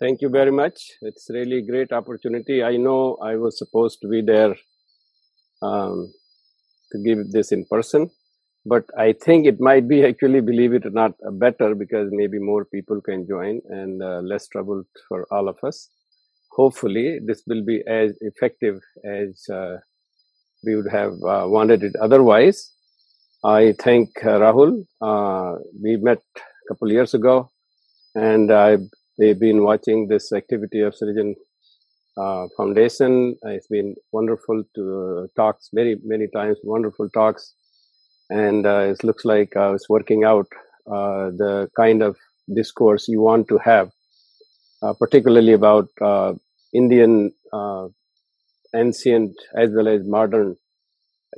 Thank you very much. It's really a great opportunity. I know I was supposed to be there um, to give this in person, but I think it might be actually, believe it or not, uh, better because maybe more people can join and uh, less trouble for all of us. Hopefully, this will be as effective as uh, we would have uh, wanted it otherwise. I thank uh, Rahul. Uh, we met a couple years ago, and I've they've been watching this activity of Srijan uh, Foundation. It's been wonderful to uh, talks very many times, wonderful talks, and uh, it looks like uh, it's working out uh, the kind of discourse you want to have, uh, particularly about uh, Indian uh, ancient as well as modern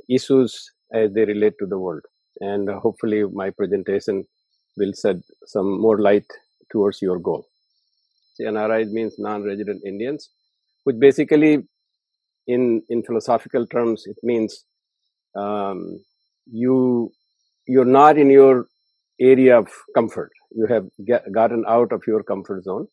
issues as they relate to the world. And uh, hopefully, my presentation will shed some more light towards your goal. NRIs means non-resident Indians, which basically, in in philosophical terms, it means um, you you're not in your area of comfort. You have get, gotten out of your comfort zone,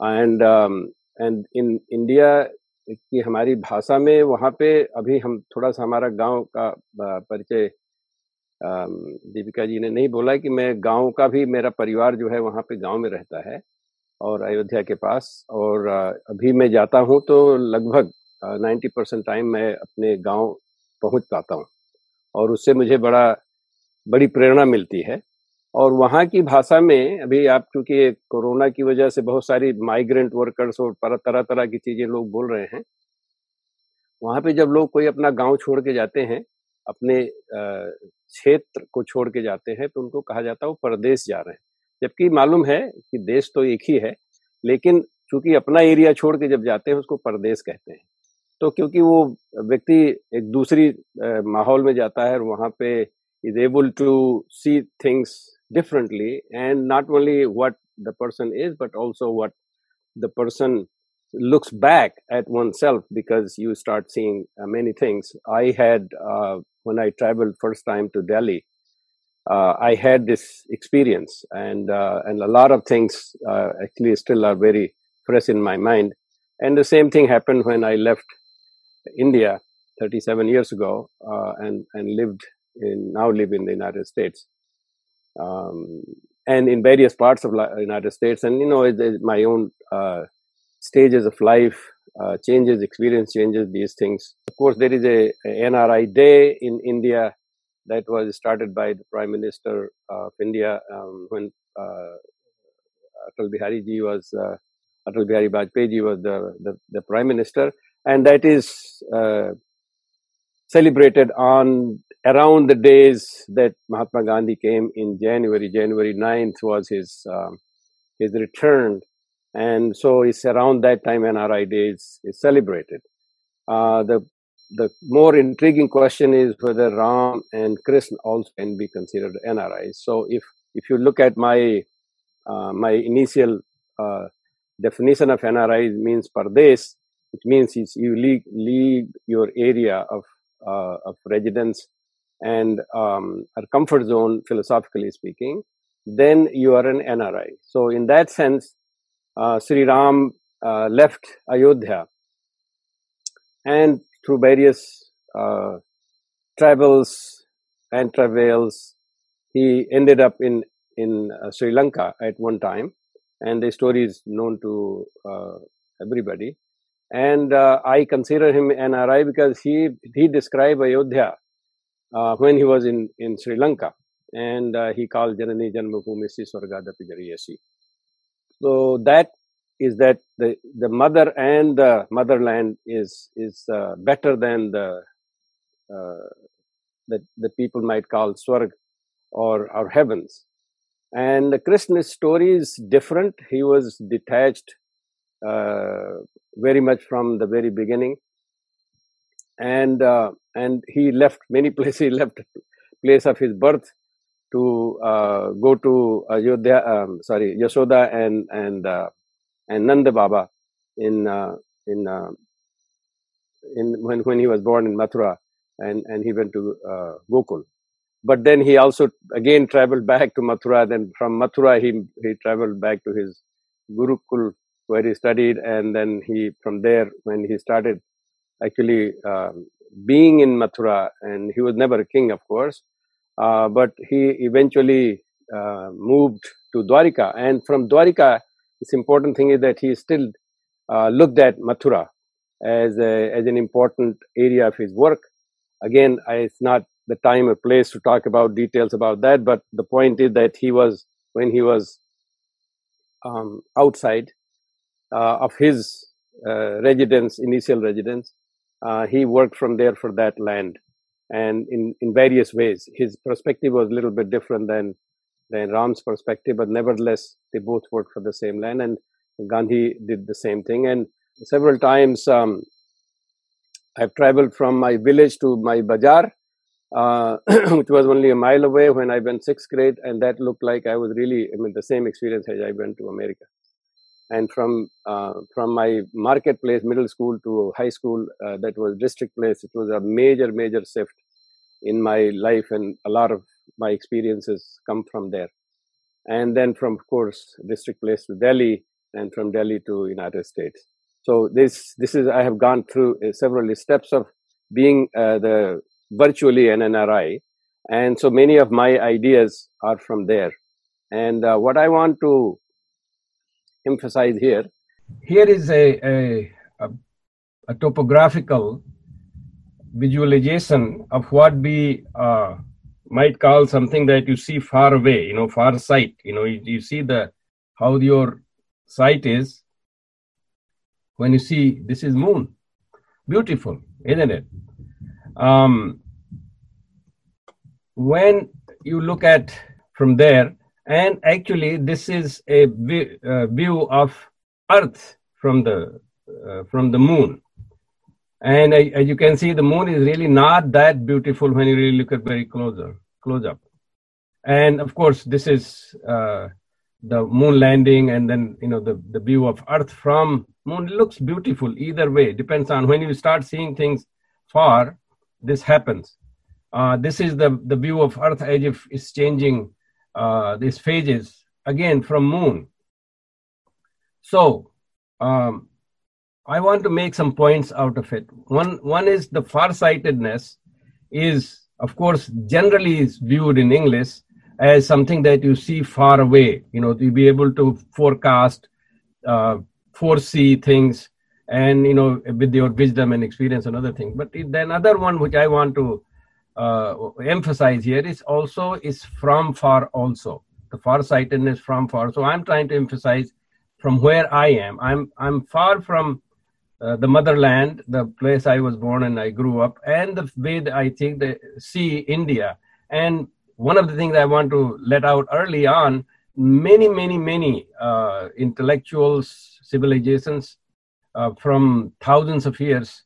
and um, and in India कि हमारी भाषा में वहाँ पे अभी हम थोड़ा सा हमारा गाँव का परिचय दीपिका जी ने नहीं बोला कि मैं गाँव का भी मेरा परिवार जो है वहाँ पे गाँव में रहता है और अयोध्या के पास। और अभी मैं जाता हूँ तो लगभग नाइन्टी परसेंट टाइम मैं अपने गाँव पहुँच पाता हूँ। और उससे मुझे बड़ा, बड़ी प्रेरणा मिलती है। और वहाँ की भाषा में अभी आप, क्योंकि कोरोना की वजह से बहुत सारी माइग्रेंट वर्कर्स और तरह तरह की चीज़ें लोग बोल रहे हैं। वहाँ पे जब लोग कोई अपना गाँव छोड़ के जाते हैं, अपने क्षेत्र को छोड़ के जाते हैं तो उनको कहा जाता है वो परदेश जा रहे हैं। जबकि मालूम है कि देश तो एक ही है लेकिन चूँकि अपना एरिया छोड़ के जब जाते हैं उसको परदेश कहते हैं। तो क्योंकि वो व्यक्ति एक दूसरी माहौल में जाता है और वहाँ पे is able to see things differently and not only what the person is but also what the person looks back at oneself because you start seeing uh, many things. I had uh, when i traveled first time to delhi uh, uh, i had this experience and uh, and a lot of things uh, actually still are very fresh in my mind and the same thing happened when i left india 37 years ago uh, and and lived in now live in the united states um, and in various parts of the United States. And you know, it, it- my own uh, stages of life uh, changes, experience changes, these things. Of course, there is a, a NRI Day in India that was started by the Prime Minister of India um, when uh, Atal Bihari ji was uh, Atal Bihari Vajpayee was the, the the Prime Minister, and that is. Uh, celebrated on around the days that Mahatma Gandhi came in January. January 9th was his um, his return, and so it's around that time NRI Day is, is celebrated. Uh, the the more intriguing question is whether Ram and Krishna also can be considered NRIs. So if if you look at my uh, my initial uh, definition of NRI means Pardes, it means is you leave, leave your area of uh, of residence and um, a comfort zone, philosophically speaking, then you are an NRI. So in that sense, uh, Sri Ram uh, left Ayodhya and through various uh, travels and travails, he ended up in in uh, Sri Lanka at one time, and the story is known to uh, everybody. And uh, I consider him NRI because he he described Ayodhya uh, when he was in in Sri Lanka, and uh, he called Janani Janmabhumi Swargadapi Gariyasi. So that is that the the mother and the motherland is is uh, better than the uh, that the people might call Swarg or or heavens. And Krishna's story is different. He was detached uh, very much from the very beginning, and uh, and he left many places. He left place of his birth to uh, go to Ayodhya. Um, sorry, Yashoda and and uh, and Nanda Baba in uh, in uh, in when when he was born in Mathura, and and he went to uh, Gokul. But then he also again traveled back to Mathura. Then from Mathura he he traveled back to his Gurukul where he studied, and then he from there when he started actually um, being in Mathura, and he was never a king, of course, uh, but he eventually uh, moved to Dwarika, and from Dwarika, this important thing is that he still uh, looked at Mathura as a, as an important area of his work. Again, I, it's not the time or place to talk about details about that, but the point is that he was when he was um, outside uh, of his uh, residence, initial residence, uh, he worked from there for that land and in, in various ways. His perspective was a little bit different than, than Ram's perspective, but nevertheless, they both worked for the same land. And Gandhi did the same thing. And several times um, I've traveled from my village to my bazaar, uh, which was only a mile away when I went sixth grade. And that looked like I was really, I mean, the same experience as I went to America and from uh, from my marketplace middle school to high school uh, that was district place it was a major major shift in my life and a lot of my experiences come from there. And then from of course district place to delhi and from delhi to united states. So this this is i have gone through uh, several steps of being uh, the virtually an nri and so many of my ideas are from there. And uh, what i want to emphasize here. Here is a, a, a, a topographical visualization of what we uh, might call something that you see far away, you know, far sight. You know, you, you see the how your sight is when you see this is moon. Beautiful, isn't it? Um, when you look at from there, and actually this is a uh, view of earth from the uh, from the moon and as you can see the moon is really not that beautiful when you really look at very closer close up. And of course this is uh, the moon landing and then you know the, the view of earth from moon looks beautiful either way. Depends on when you start seeing things far this happens. Uh, this is the the view of earth as if it's changing uh, these phases again from moon. So um, I want to make some points out of it. One one is the farsightedness is of course generally is viewed in English as something that you see far away. You know to be able to forecast, uh, foresee things, and you know with your wisdom and experience and other things. But then another one which I want to uh, emphasize here is also is from far also the far sightedness from far so i'm trying to emphasize from where i am i'm i'm far from uh, the motherland the place i was born and i grew up and the way that i think they see india. And one of the things i want to let out early on many many many uh, intellectuals civilizations uh, from thousands of years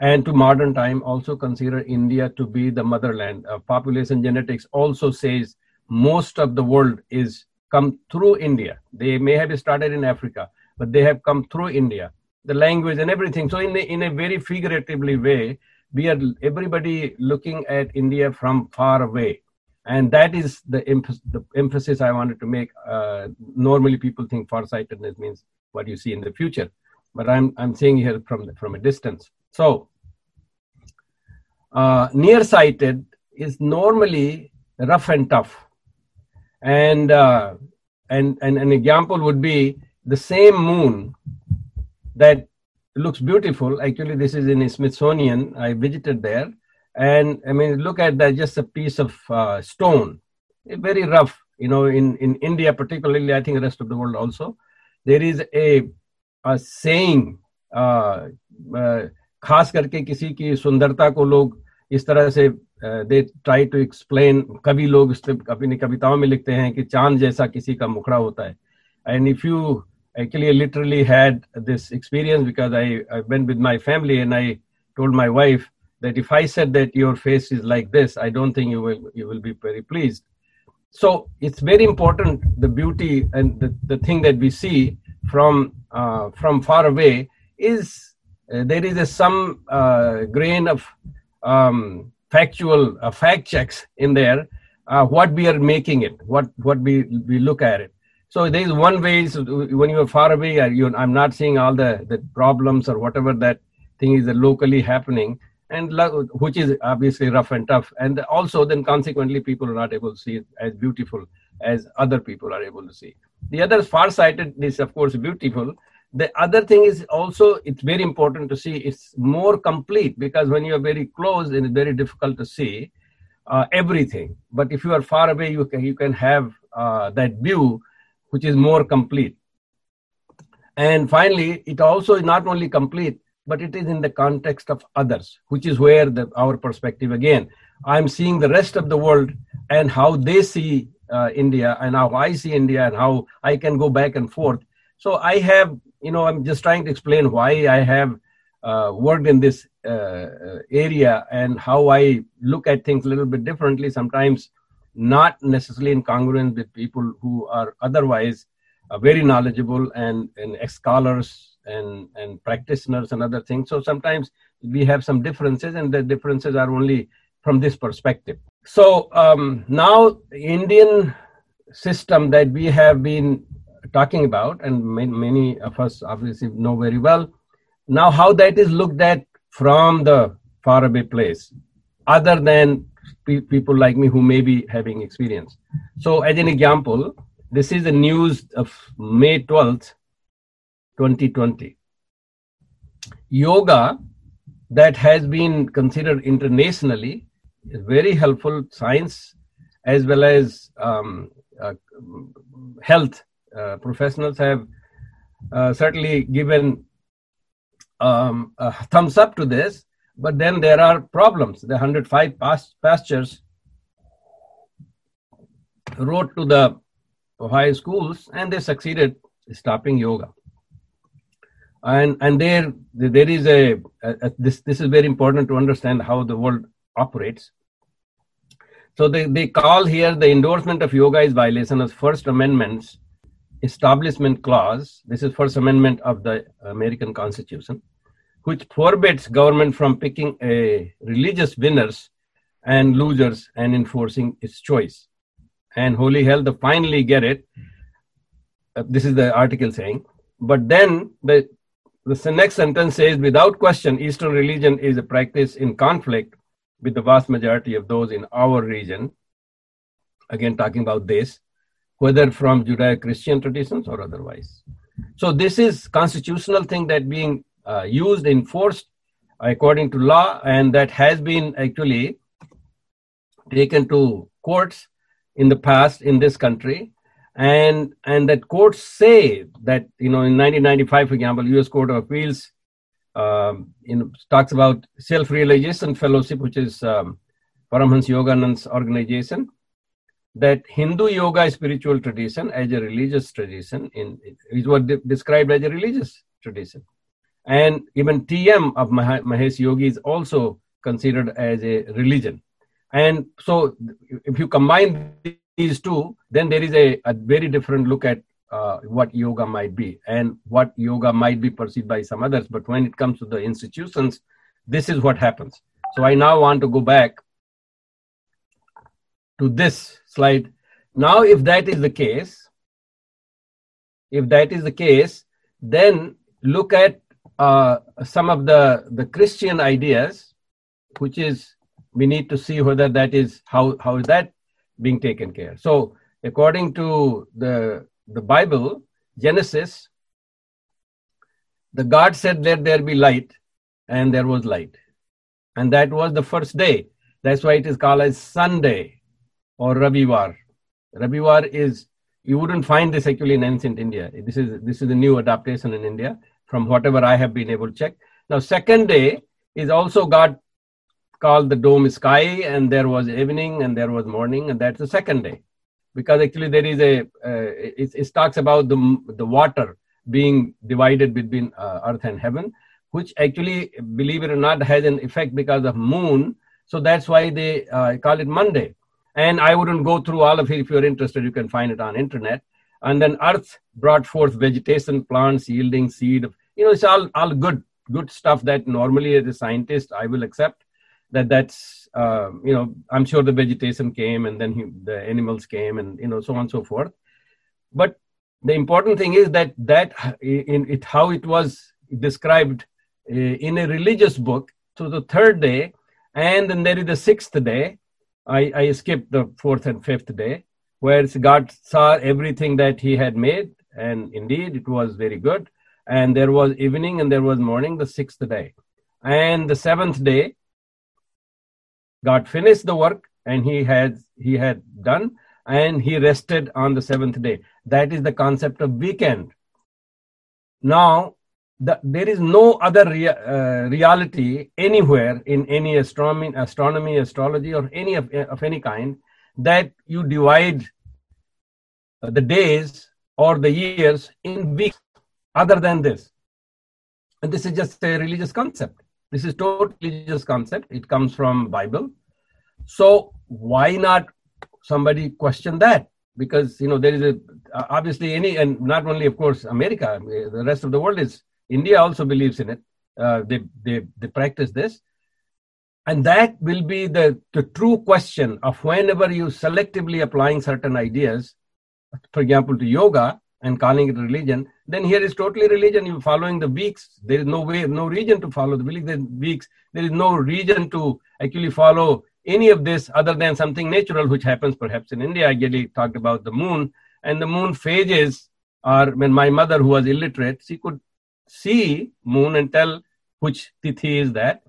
and to modern time also consider india to be the motherland. Uh, population genetics also says most of the world is come through india. They may have started in africa but they have come through india the language and everything. So in a, in a very figuratively way we are everybody looking at india from far away. And that is the, emph- the emphasis i wanted to make. Uh, normally people think farsightedness means what you see in the future but i'm i'm saying here from the, from a distance. So, uh, nearsighted is normally rough and tough. And, uh, and, and an example would be the same moon that looks beautiful. Actually, this is in Smithsonian. I visited there. And I mean, look at that, just a piece of uh, stone, very rough. You know, in, in India, particularly, I think the rest of the world also, there is a, a saying, uh, uh, खास करके किसी की सुंदरता को लोग इस तरह से दे ट्राई टू एक्सप्लेन कवि लोग अपनी कविताओं में लिखते हैं कि चाँद जैसा किसी का मुखड़ा होता है and if you actually I literally had this experience because I, I went with my family and I told my wife that if I said that your face is like this, I don't think you will you will be very pleased. So it's very important the beauty and the, the thing that we see from uh, from far away is uh, there is a, some uh, grain of um, factual uh, fact checks in there what we are making it what what we we look at it So there is one way so when you are far away, you, I'm not seeing all the, the problems or whatever that thing is locally happening, and which is obviously rough and tough. And also, then consequently, people are not able to see it as beautiful as other people are able to see. The other far-sighted is, of course, beautiful. The other thing is also it's very important to see it's more complete because when you are very close, it is very difficult to see uh, everything. But if you are far away, you can you can have uh, that view, which is more complete. And finally, it also is not only complete, but it is in the context of others, which is where the, our perspective again. I'm seeing the rest of the world and how they see uh, India and how I see India and how I can go back and forth. So I have, you know, I'm just trying to explain why I have uh, worked in this uh, area and how I look at things a little bit differently, sometimes not necessarily in congruence with people who are otherwise uh, very knowledgeable and, and scholars and, and practitioners and other things. So sometimes we have some differences, and the differences are only from this perspective. So um, now, Indian system that we have been talking about, and many, many of us obviously know very well, now, how that is looked at from the faraway place, other than people like me who may be having experience. So, as an example, this is the news of May 12th, 2020. Yoga, that has been considered internationally, is very helpful science as well as um, uh, health uh, professionals have uh, certainly given um, a thumbs up to this, but then there are problems. The 105 past- pastors wrote to the Ohio schools and they succeeded stopping yoga. And, and there, there is a, a, a, this, this is very important to understand how the world operates. So they, they call here the endorsement of yoga is violation of First Amendment's establishment clause. This is First Amendment of the American Constitution which forbids government from picking a religious winners and losers and enforcing its choice. And Holy Hell, the finally get it. Uh, this is the article saying. But then the, the next sentence says, without question, Eastern religion is a practice in conflict with the vast majority of those in our region. Again, talking about this, whether from Judeo-Christian traditions or otherwise. So this is constitutional thing that being used, enforced according to law, and that has been actually taken to courts in the past in this country. And and that courts say that you know in 1995 for example us court of appeals um, talks about self-realization fellowship which is um, yoganand's organization that hindu yoga spiritual tradition as a religious tradition in is what de- described as a religious tradition and even TM of Mahesh Yogi is also considered as a religion. And so, if you combine these two, then there is a, a very different look at uh, what yoga might be and what yoga might be perceived by some others. But when it comes to the institutions, this is what happens. So, I now want to go back to this slide. Now, if that is the case, if that is the case, then look at uh, some of the, the Christian ideas, which is we need to see whether that is how, how is that being taken care. So according to the, the Bible, Genesis, the God said, Let there be light, and there was light. And that was the first day. That's why it is called as Sunday or Ravivar. Ravivar is you wouldn't find this actually in ancient India. This is this is a new adaptation in India from whatever I have been able to check. Now, second day is also God called the dome sky, and there was evening and there was morning, and that's the second day. Because actually, there is a, uh, it, it, talks about the, the water being divided between uh, earth and heaven, which actually, believe it or not, has an effect because of moon. So that's why they uh, call it Monday. And I wouldn't go through all of it. If you're interested, you can find it on internet and then earth brought forth vegetation plants yielding seed you know it's all all good good stuff that normally as a scientist i will accept that that's uh, you know i'm sure the vegetation came and then he, the animals came and you know so on and so forth but the important thing is that that in it how it was described uh, in a religious book. So the third day, and then there is the sixth day. I, I skipped the fourth and fifth day, where God saw everything that He had made, and indeed it was very good. And there was evening and there was morning, the sixth day. And the seventh day, God finished the work and he had he had done and he rested on the seventh day that is the concept of weekend now the, there is no other rea- uh, reality anywhere in any astronomy astronomy astrology or any of, of any kind that you divide uh, the days or the years in weeks other than this. And this is just a religious concept. This is totally religious concept. It comes from bible. So why not somebody question that? Because you know there is a uh, obviously any and not only of course America, uh, the rest of the world is India also believes in it. Uh, they they they practice this, and that will be the the true question of whenever you selectively applying certain ideas, for example, to yoga and calling it religion, then here is totally religion. You're following the weeks. There is no way, no region to follow the weeks. There is no region to actually follow any of this other than something natural, which happens perhaps in India. I Geli talked about the moon, and the moon phases are when my mother, who was illiterate, she could see moon and tell which tithi is that.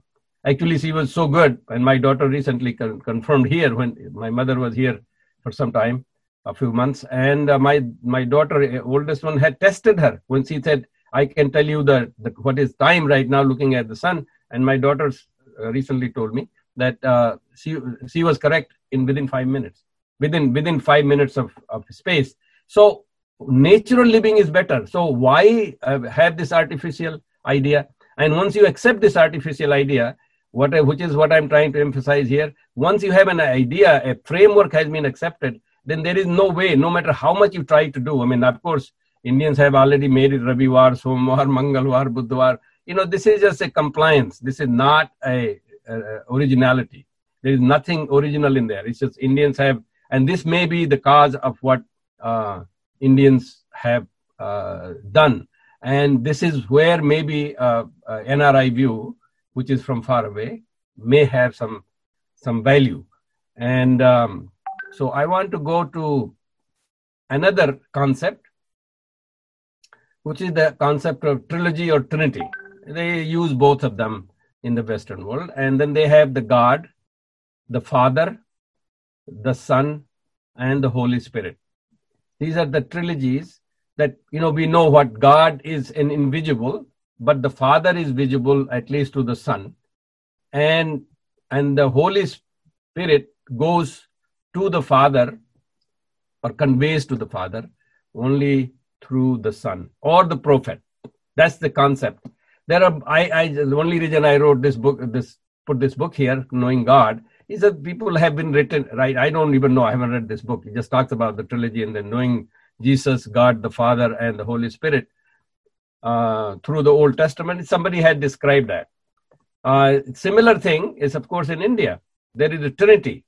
Actually, she was so good, and my daughter recently con- confirmed here when my mother was here for some time, a few months, and uh, my my daughter, uh, oldest one, had tested her when she said, "I can tell you the, the what is time right now, looking at the sun." And my daughter uh, recently told me that uh, she she was correct in within five minutes within within five minutes of, of space. So natural living is better. So why uh, have this artificial idea? And once you accept this artificial idea what which is what i'm trying to emphasize here once you have an idea a framework has been accepted then there is no way no matter how much you try to do i mean of course indians have already made it ravivar somvar mangalwar budhwar you know this is just a compliance this is not a uh, originality. There is nothing original in there. It's just Indians have, and this may be the cause of what uh, Indians have uh, done. And this is where maybe uh, uh NRI view, which is from far away, may have some some value. And um, so I want to go to another concept, which is the concept of trilogy or trinity. They use both of them in the Western world. And then they have the God, the Father, the Son, and the Holy Spirit. These are the trilogies that, you know, we know what God is an invisible, but the Father is visible at least to the Son. And, and the Holy Spirit goes to the Father or conveys to the Father only through the Son or the prophet. That's the concept there are I, I the only reason I wrote this book, this put this book here, knowing God, is that people have been written right. I don't even know. I haven't read this book. It just talks about the trilogy and then knowing Jesus, God the Father, and the Holy Spirit uh, through the Old Testament. Somebody had described that. Uh, similar thing is, of course, in India. There is a Trinity,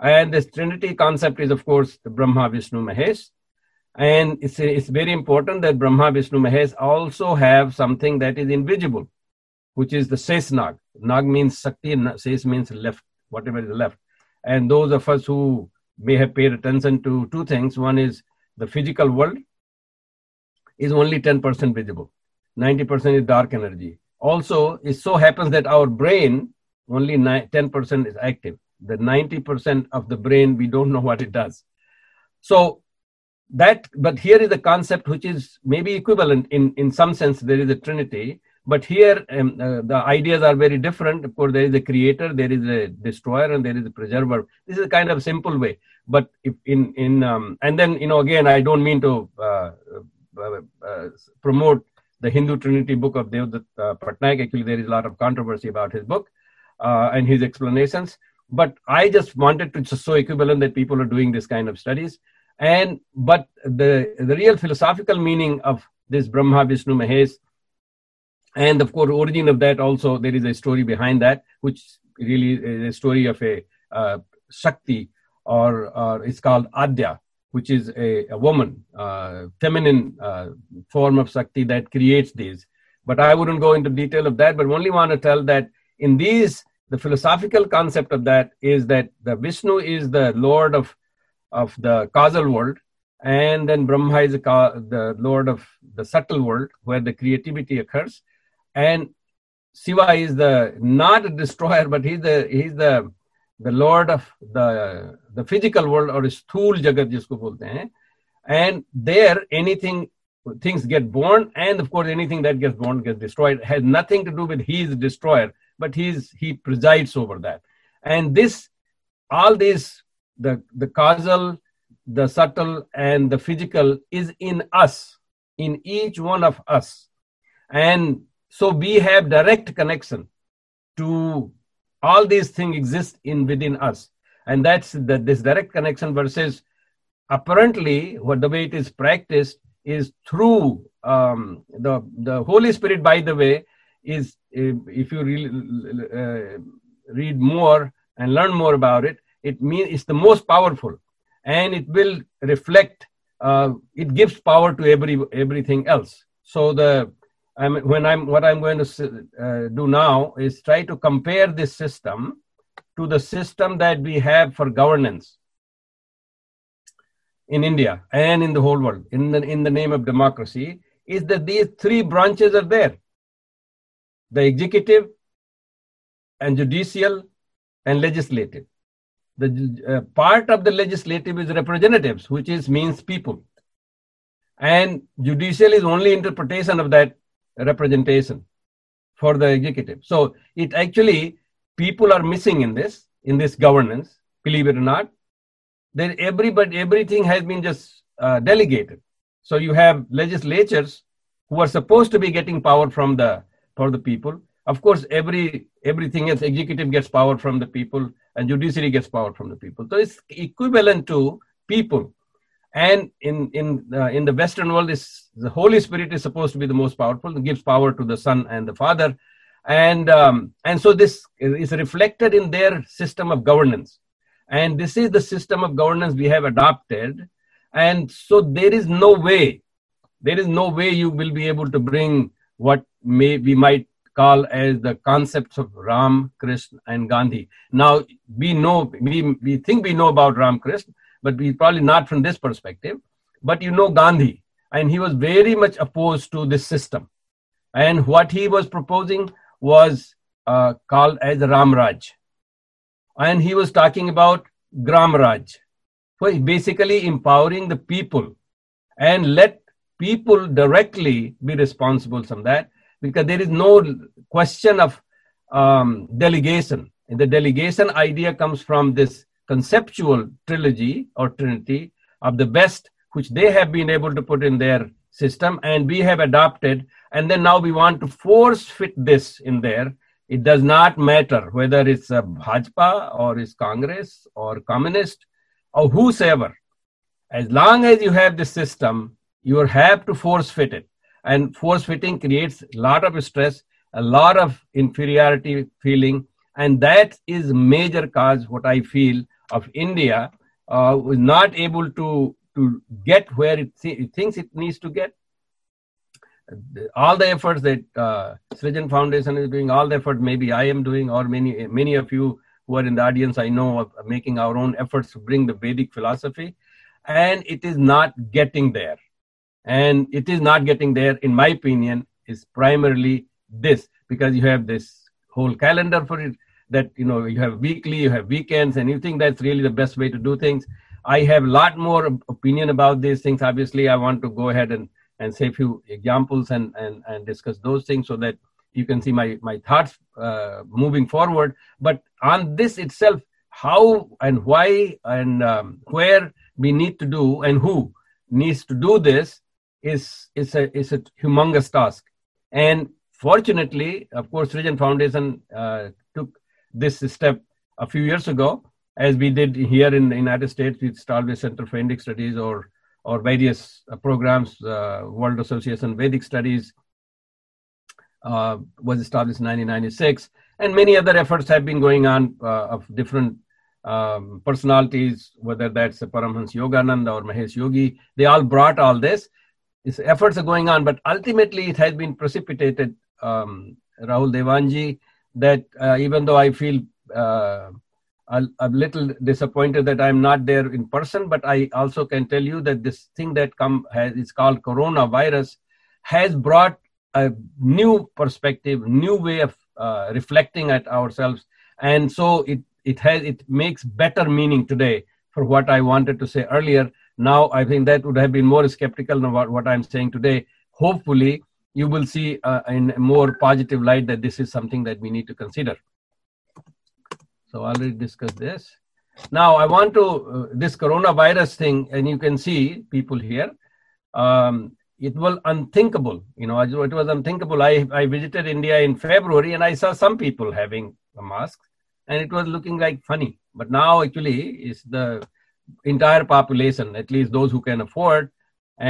and this Trinity concept is, of course, the Brahma, Vishnu, Mahesh. And it's, it's very important that Brahma, Vishnu, Mahesh also have something that is invisible, which is the Ses Nag. Nag means Sakti, Ses means left, whatever is left. And those of us who may have paid attention to two things one is the physical world is only 10% visible, 90% is dark energy. Also, it so happens that our brain only 10% is active. The 90% of the brain, we don't know what it does. So that but here is a concept which is maybe equivalent in in some sense there is a trinity but here um, uh, the ideas are very different of course there is a creator there is a destroyer and there is a preserver this is a kind of simple way but if in in um, and then you know again i don't mean to uh promote the hindu trinity book of devdutt uh, patnaik. Actually there is a lot of controversy about his book uh, and his explanations. But i just wanted to just so equivalent that people are doing this kind of studies. And but the the real philosophical meaning of this Brahma, Vishnu, Mahesh, and of course, origin of that also there is a story behind that, which really is a story of a uh, Shakti, or, or it's called Adya. Which is a, a woman, uh, feminine uh, form of Shakti that creates these. But I wouldn't go into detail of that, but only want to tell that in these, the philosophical concept of that is that the Vishnu is the Lord of, of the causal world, and then Brahma is the, the Lord of the subtle world where the creativity occurs, and Shiva is the not a destroyer, but he's the he's the the lord of the the physical world or stool jagat jisko bolte hain and there anything things get born and of course anything that gets born gets destroyed. Has nothing to do with he is destroyer but he's he presides over that. And this all this the the causal the subtle and the physical is in us in each one of us. And so we have direct connection to all these things exist in within us. And that's the, this direct connection versus apparently what the way it is practiced is through um, the the holy spirit by the way is if you really uh, read more and learn more about it it means it's the most powerful. And it will reflect uh, it gives power to every everything else. So the I'm, when I'm what I'm going to uh, do now is try to compare this system to the system that we have for governance in India and in the whole world in the in the name of democracy is that these three branches are there. The executive and judicial and legislative. The uh, part of the legislative is representatives which is means people. And judicial is only interpretation of that representation for the executive. So it actually people are missing in this in this governance. Believe it or not, then everybody everything has been just uh, delegated. So you have legislatures who are supposed to be getting power from the for the people. Of course, every everything else, executive gets power from the people, and judiciary gets power from the people. So it's equivalent to people and in in uh, in the western world is the holy spirit is supposed to be the most powerful and gives power to the son and the father. And um, and so this is reflected in their system of governance. And this is the system of governance we have adopted. And so there is no way there is no way you will be able to bring what may we might call as the concepts of ram krishna and gandhi. Now we know we, we think we know about ram krishna but we probably not from this perspective. But you know Gandhi, and he was very much opposed to this system. And what he was proposing was uh, called as Ramraj. And he was talking about Gramraj, basically empowering the people and let people directly be responsible from that because there is no question of um, delegation. And the delegation idea comes from this conceptual trilogy or trinity of the best which they have been able to put in their system and we have adopted. And then now we want to force fit this in there. It does not matter whether it's a bhajpa or it's congress or communist or whosoever. As long as you have the system you have to force fit it. And force fitting creates a lot of stress a lot of inferiority feeling. And that is major cause what i feel of India uh, was not able to, to get where it, th- it, thinks it needs to get. All the efforts that uh, Srijan Foundation is doing, all the effort maybe I am doing, or many many of you who are in the audience, I know of making our own efforts to bring the Vedic philosophy, and it is not getting there. And it is not getting there, in my opinion, is primarily this because you have this whole calendar for it that you know you have weekly you have weekends and you think that's really the best way to do things. I have a lot more opinion about these things. Obviously i want to go ahead and and say a few examples and and, and discuss those things so that you can see my my thoughts uh, moving forward. But on this itself how and why and um, where we need to do and who needs to do this is is a is a humongous task. And fortunately of course Srijan foundation uh, took this step a few years ago, as we did here in the United States with Starless Center for Indic Studies or or various uh, programs, uh, World Association Vedic Studies uh, was established in 1996, and many other efforts have been going on uh, of different um, personalities, whether that's Paramhans Yogananda or Mahesh Yogi, they all brought all this. These efforts are going on, but ultimately it has been precipitated, um, Rahul Devanji, that uh, even though I feel uh, a, a, little disappointed that I'm not there in person, but I also can tell you that this thing that come has is called coronavirus has brought a new perspective, new way of uh, reflecting at ourselves, and so it it has it makes better meaning today for what I wanted to say earlier. Now I think that would have been more skeptical about what I'm saying today. Hopefully, you will see uh, in a more positive light that this is something that we need to consider. So already discussed this. Now I want to uh, this coronavirus thing, and you can see people here. Um, it was unthinkable, you know. It was unthinkable. I I visited India in February, and I saw some people having a mask, and it was looking like funny. But now actually, it's the entire population, at least those who can afford,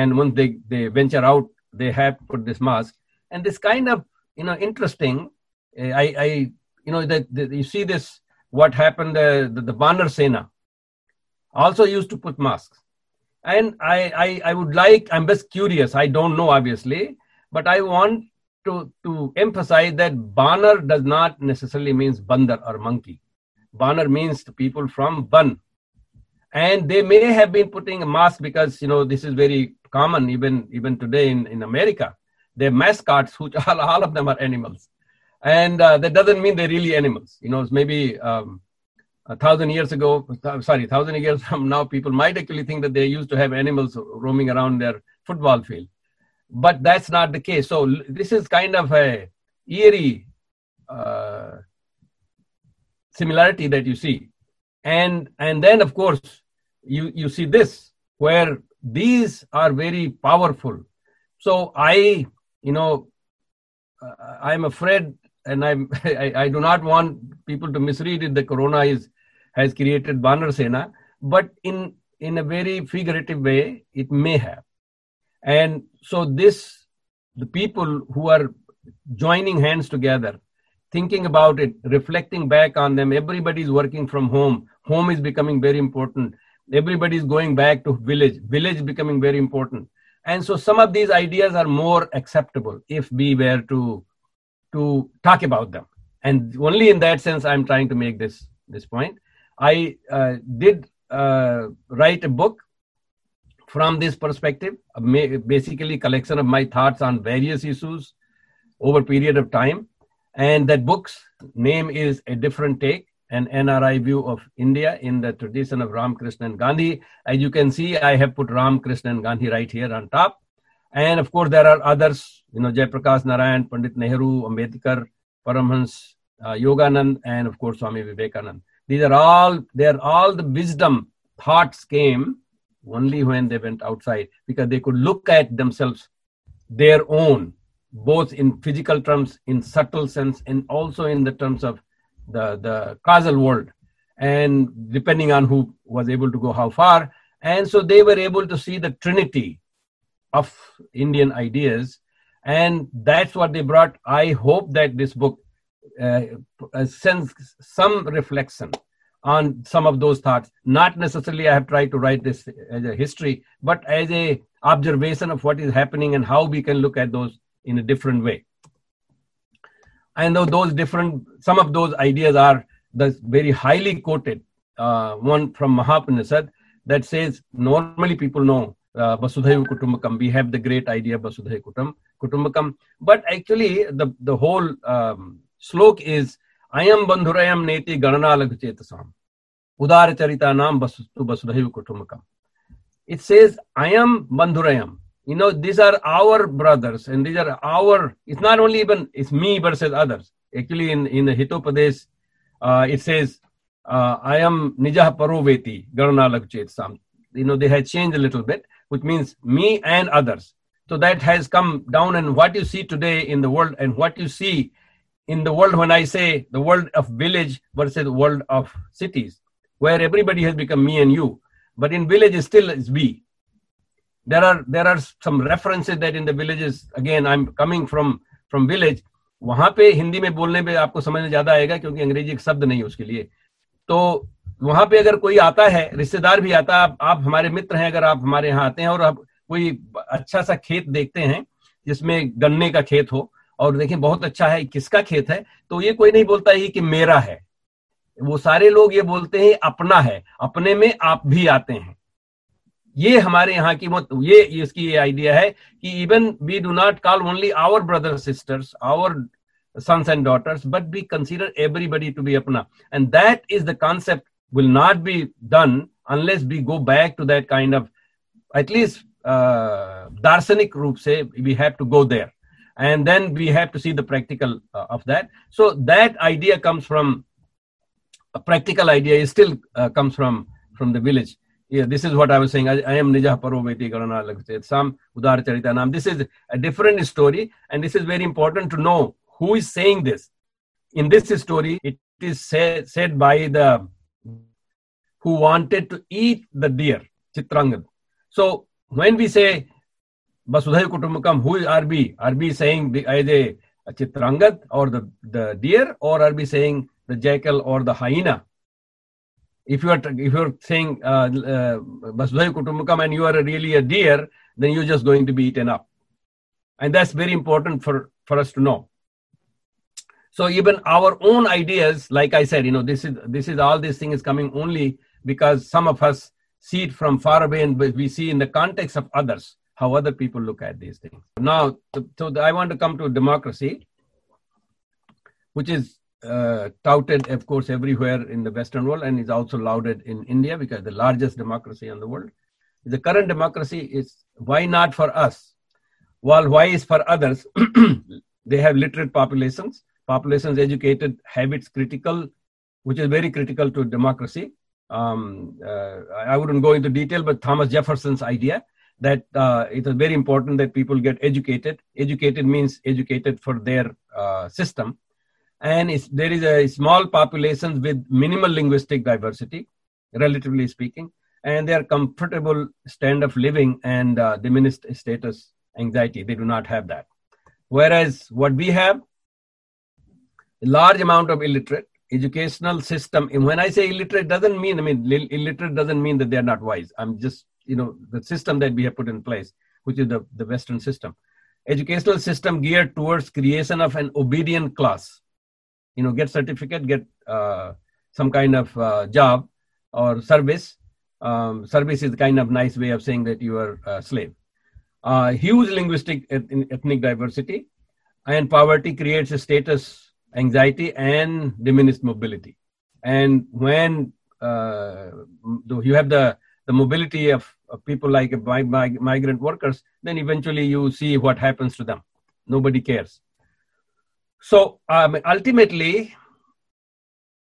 and once they they venture out, they have put this mask, and this kind of you know interesting. Eh, I I you know that you see this what happened, uh, the, the Banar Sena also used to put masks. And I, I, I would like, I'm just curious, I don't know obviously, but I want to, to emphasize that Banar does not necessarily means Bandar or monkey. Banar means to people from Ban. And they may have been putting a mask because, you know, this is very common even, even today in, in America. Their mascots, which all, all of them are animals. And uh, that doesn't mean they're really animals. You know maybe um, a thousand years ago sorry thousand years from now people might actually think that they used to have animals roaming around their football field. But that's not the case. So this is kind of a eerie uh, similarity that you see. And and then of course you you see this where these are very powerful so i you know i'm afraid and I'm, I, I do not want people to misread it. The corona is has created Banar Sena, but in in a very figurative way, it may have. And so this, the people who are joining hands together, thinking about it, reflecting back on them. Everybody's working from home. Home is becoming very important. Everybody's going back to village. Village becoming very important. And so some of these ideas are more acceptable if we were to to talk about them and only in that sense i'm trying to make this this point i uh, did uh, write a book from this perspective basically collection of my thoughts on various issues over period of time and that book's name is a different take an nri view of india in the tradition of ram krishna and gandhi as you can see i have put ram krishna and gandhi right here on top and of course, there are others, you know, Jayaprakash Narayan, Pandit Nehru, Ambedkar, Paramhans, uh, Yoganand, and of course, Swami Vivekanand. These are all, they're all the wisdom thoughts came only when they went outside because they could look at themselves their own, both in physical terms, in subtle sense, and also in the terms of the, the causal world. And depending on who was able to go how far. And so they were able to see the Trinity of Indian ideas. And that's what they brought. I hope that this book uh, uh, sends some reflection on some of those thoughts. Not necessarily I have tried to write this as a history, but as a observation of what is happening and how we can look at those in a different way. Know those different, some of those ideas are the very highly quoted uh, one from Mahapanishad that says normally people know uh, Kutumbakam. We have the great idea Vasudhaiva Kutum, Kutumbakam. But actually, the, the whole um, slok is Ayam Bandhurayam Neti Ganana Lagchetasam. Udara Charitanam Vasudhaiva Kutumbakam. It says Ayam Bandhurayam. You know, these are our brothers and these are our, it's not only even, it's me versus others. Actually, in, in the Hitopadesh, uh, it says, uh, I am Nijah Paroveti, Garana Lagchetasam. You know, they had changed a little bit which means me and others. So that has come down, and what you see today in the world, and what you see in the world when I say the world of village versus the world of cities, where everybody has become me and you, but in village still is we. There are there are some references that in the villages again I'm coming from from village. वहाँ पे हिंदी में बोलने पे आपको समझ में ज़्यादा आएगा क्योंकि अंग्रेज़ी एक शब्द नहीं है उसके लिए। तो वहाँ पे अगर कोई आता है रिश्तेदार भी आता है आप, आप हमारे मित्र हैं अगर आप हमारे यहाँ आते हैं और आप कोई अच्छा सा खेत देखते हैं जिसमें गन्ने का खेत हो और देखें बहुत अच्छा है किसका खेत है तो ये कोई नहीं बोलता है कि मेरा है। वो सारे लोग ये बोलते हैं अपना है। अपने में आप भी आते हैं। ये हमारे यहाँ की मत ये इसकी ये आइडिया है कि even we do not call only our brother sisters our sons and daughters but we consider everybody to be अपना and that is the concept will not be done unless we go back to that kind of at least दार्शनिक रूप से we have to go there and then we have to see the practical of that so that idea comes from practical idea still comes from from the village yeah this is what i was saying i, I am nija paroveti garana some udar charita nam this is a different story and this is very important to know who is saying this in this story it is say, said by the who wanted to eat the deer chitrangad so when we say Vasudhaiva Kutumbakam, who we? Are we saying either Chitrangad or the, the deer, or we saying the jackal or the hyena? If you are if you are saying uh, uh, Kutumbakam and you are really a deer, then you're just going to be eaten up, and that's very important for for us to know. So even our own ideas, like I said, you know, this is this is all this thing is coming only because some of us see it from far away and we see in the context of others how other people look at these things. Now, so I want to come to democracy, which is uh, touted, of course, everywhere in the Western world and is also lauded in India because the largest democracy in the world. The current democracy is why not for us? While why is for others? they have literate populations, populations educated, habits critical, which is very critical to democracy. Um, uh, I wouldn't go into detail, but Thomas Jefferson's idea that uh, it is very important that people get educated. Educated means educated for their uh, system. And there is a small population with minimal linguistic diversity, relatively speaking, and they are comfortable stand of living and uh, diminished status anxiety. They do not have that. Whereas what we have, a large amount of illiterate, educational system. And when I say illiterate, doesn't mean I mean illiterate doesn't mean that they are not wise. I'm just you know the system that we have put in place which is the, the western system educational system geared towards creation of an obedient class you know get certificate get uh, some kind of uh, job or service um, service is kind of nice way of saying that you are a slave uh, huge linguistic ethnic diversity and poverty creates a status anxiety and diminished mobility and when uh, you have the the mobility of, of people like migrant workers, then eventually you see what happens to them. Nobody cares. So um, ultimately,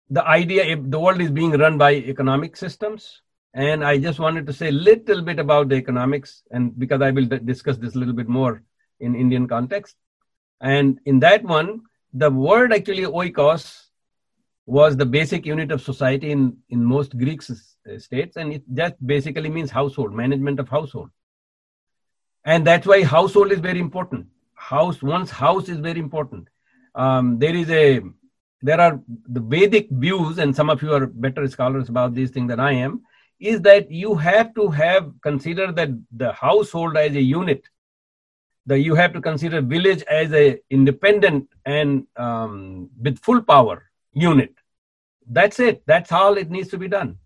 the idea if the world is being run by economic systems, and I just wanted to say a little bit about the economics, and because I will d- discuss this a little bit more in Indian context. And in that one, the word actually oikos was the basic unit of society in, in most Greek states, and it just basically means household, management of household. And that's why household is very important. House, one's house is very important. Um, there is a, there are the Vedic views, and some of you are better scholars about these things than I am, is that you have to have consider that the household as a unit that you have to consider village as a independent and um, with full power unit. That's it. That's all it needs to be done.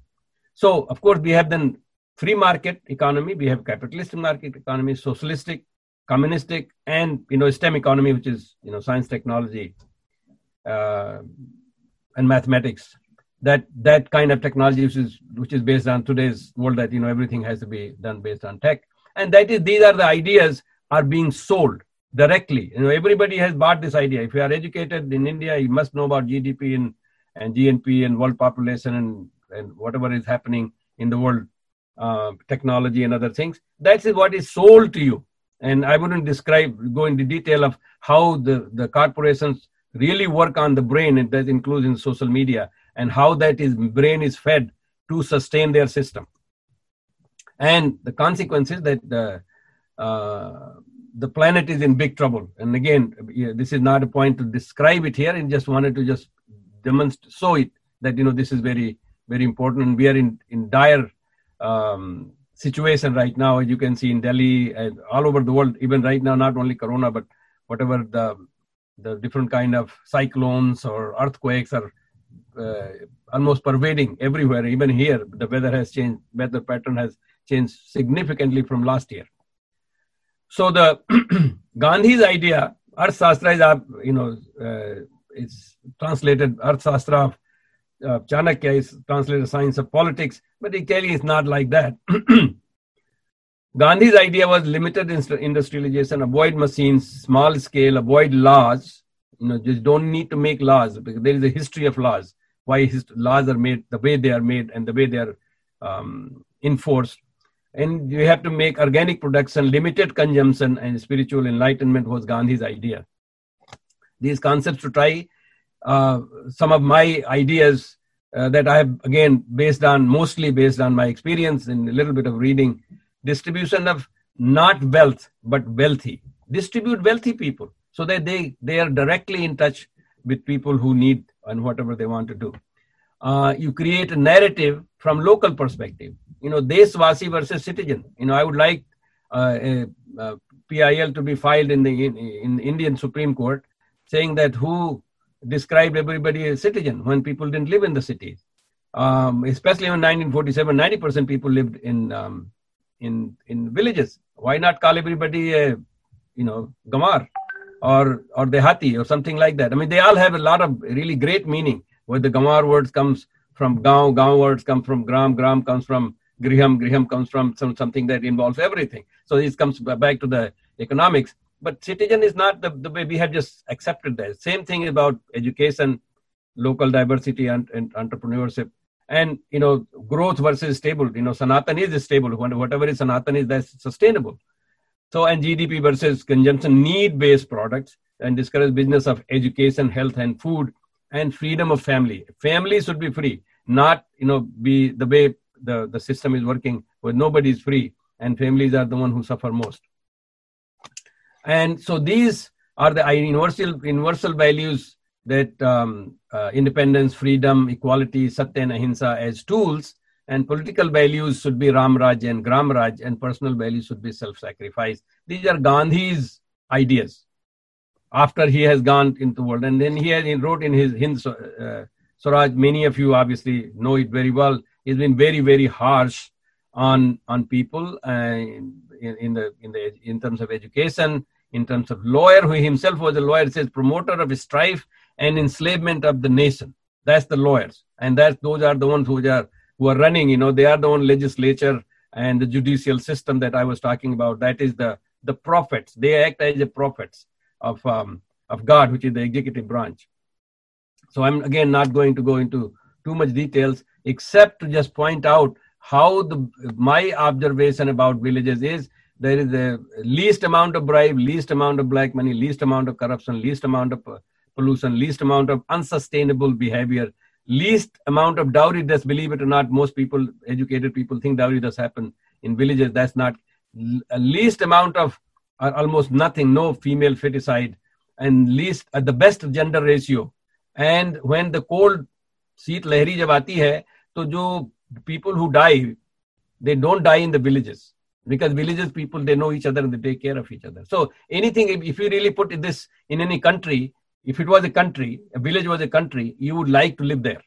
So, of course, we have then free market economy, we have capitalist market economy, socialistic, communistic, and you know STEM economy, which is you know science, technology, uh, and mathematics. That that kind of technology, which is which is based on today's world, that you know everything has to be done based on tech, and that is these are the ideas are being sold directly. You know, everybody has bought this idea. If you are educated in India, you must know about GDP and, and GNP and world population and, and whatever is happening in the world, uh, technology and other things. That is what is sold to you. And I wouldn't describe, go into detail of how the, the corporations really work on the brain, and that includes in social media, and how that is brain is fed to sustain their system. And the consequences that the uh, the planet is in big trouble. And again, this is not a point to describe it here. and just wanted to just demonstrate, show it that you know this is very, very important. And we are in, in dire um, situation right now, as you can see in Delhi and all over the world, even right now, not only Corona, but whatever the, the different kind of cyclones or earthquakes are uh, almost pervading everywhere. Even here, the weather has changed, weather pattern has changed significantly from last year. So the Gandhi's idea, Arthashastra is, you know, uh, it's translated Arthashastra of uh, Chanakya is translated science of politics, but clearly is not like that. Gandhi's idea was limited industrialization, avoid machines, small scale, avoid laws. You know, just don't need to make laws because there is a history of laws. Why his, laws are made, the way they are made, and the way they are um, enforced. And you have to make organic production, limited consumption, and spiritual enlightenment was Gandhi's idea. These concepts to try uh, some of my ideas uh, that I have again based on mostly based on my experience and a little bit of reading. Distribution of not wealth but wealthy. Distribute wealthy people so that they they are directly in touch with people who need and whatever they want to do. Uh, you create a narrative from local perspective. You know, Deshwasi versus citizen. You know, I would like uh, a, a PIL to be filed in the in, in Indian Supreme Court saying that who described everybody as citizen when people didn't live in the cities. Um, especially in 1947, 90% people lived in um, in in villages. Why not call everybody a you know Gamar or or Dehati or something like that? I mean, they all have a lot of really great meaning. Where the Gamar words comes from Gaon, Gaon words come from Gram, Gram comes from Griham, Griham comes from some, something that involves everything. So this comes back to the economics but citizen is not the, the way we have just accepted that. Same thing about education, local diversity, and, and entrepreneurship. And you know, growth versus stable. You know, Sanatan is stable. Whatever is Sanatan is that's sustainable. So and GDP versus consumption need-based products and discourage business of education, health, and food, and freedom of family. Family should be free, not you know be the way the, the system is working where nobody is free and families are the one who suffer most. And so these are the universal, universal values that um, uh, independence, freedom, equality, satya and ahimsa as tools, and political values should be Ram Raj and Gram Raj, and personal values should be self-sacrifice. These are Gandhi's ideas after he has gone into the world. And then he, has, wrote in his Hind uh, Swaraj, many of you obviously know it very well. He's been very, very harsh on on people uh, in, in the in the in terms of education in terms of lawyer, who himself was a lawyer, says promoter of strife and enslavement of the nation. That's the lawyers, and that's those are the ones who are who are running. You know, they are the one legislature and the judicial system that I was talking about. That is the the prophets. They act as the prophets of um, of God, which is the executive branch. So I'm again not going to go into too much details, except to just point out how the my observation about villages is there is the least amount of bribe, least amount of black money, least amount of corruption, least amount of uh, pollution, least amount of unsustainable behavior, least amount of dowry does, believe it or not, most people, educated people think dowry does happen in villages. That's not. Least amount of, or almost nothing, no female feticide, and least, at the best gender ratio. And when the cold seat lahiri jab aati hai, to jo people who die, they don't die in the villages because villages people they know each other and they take care of each other. So anything if, you really put this in any country if it was a country a village was a country you would like to live there.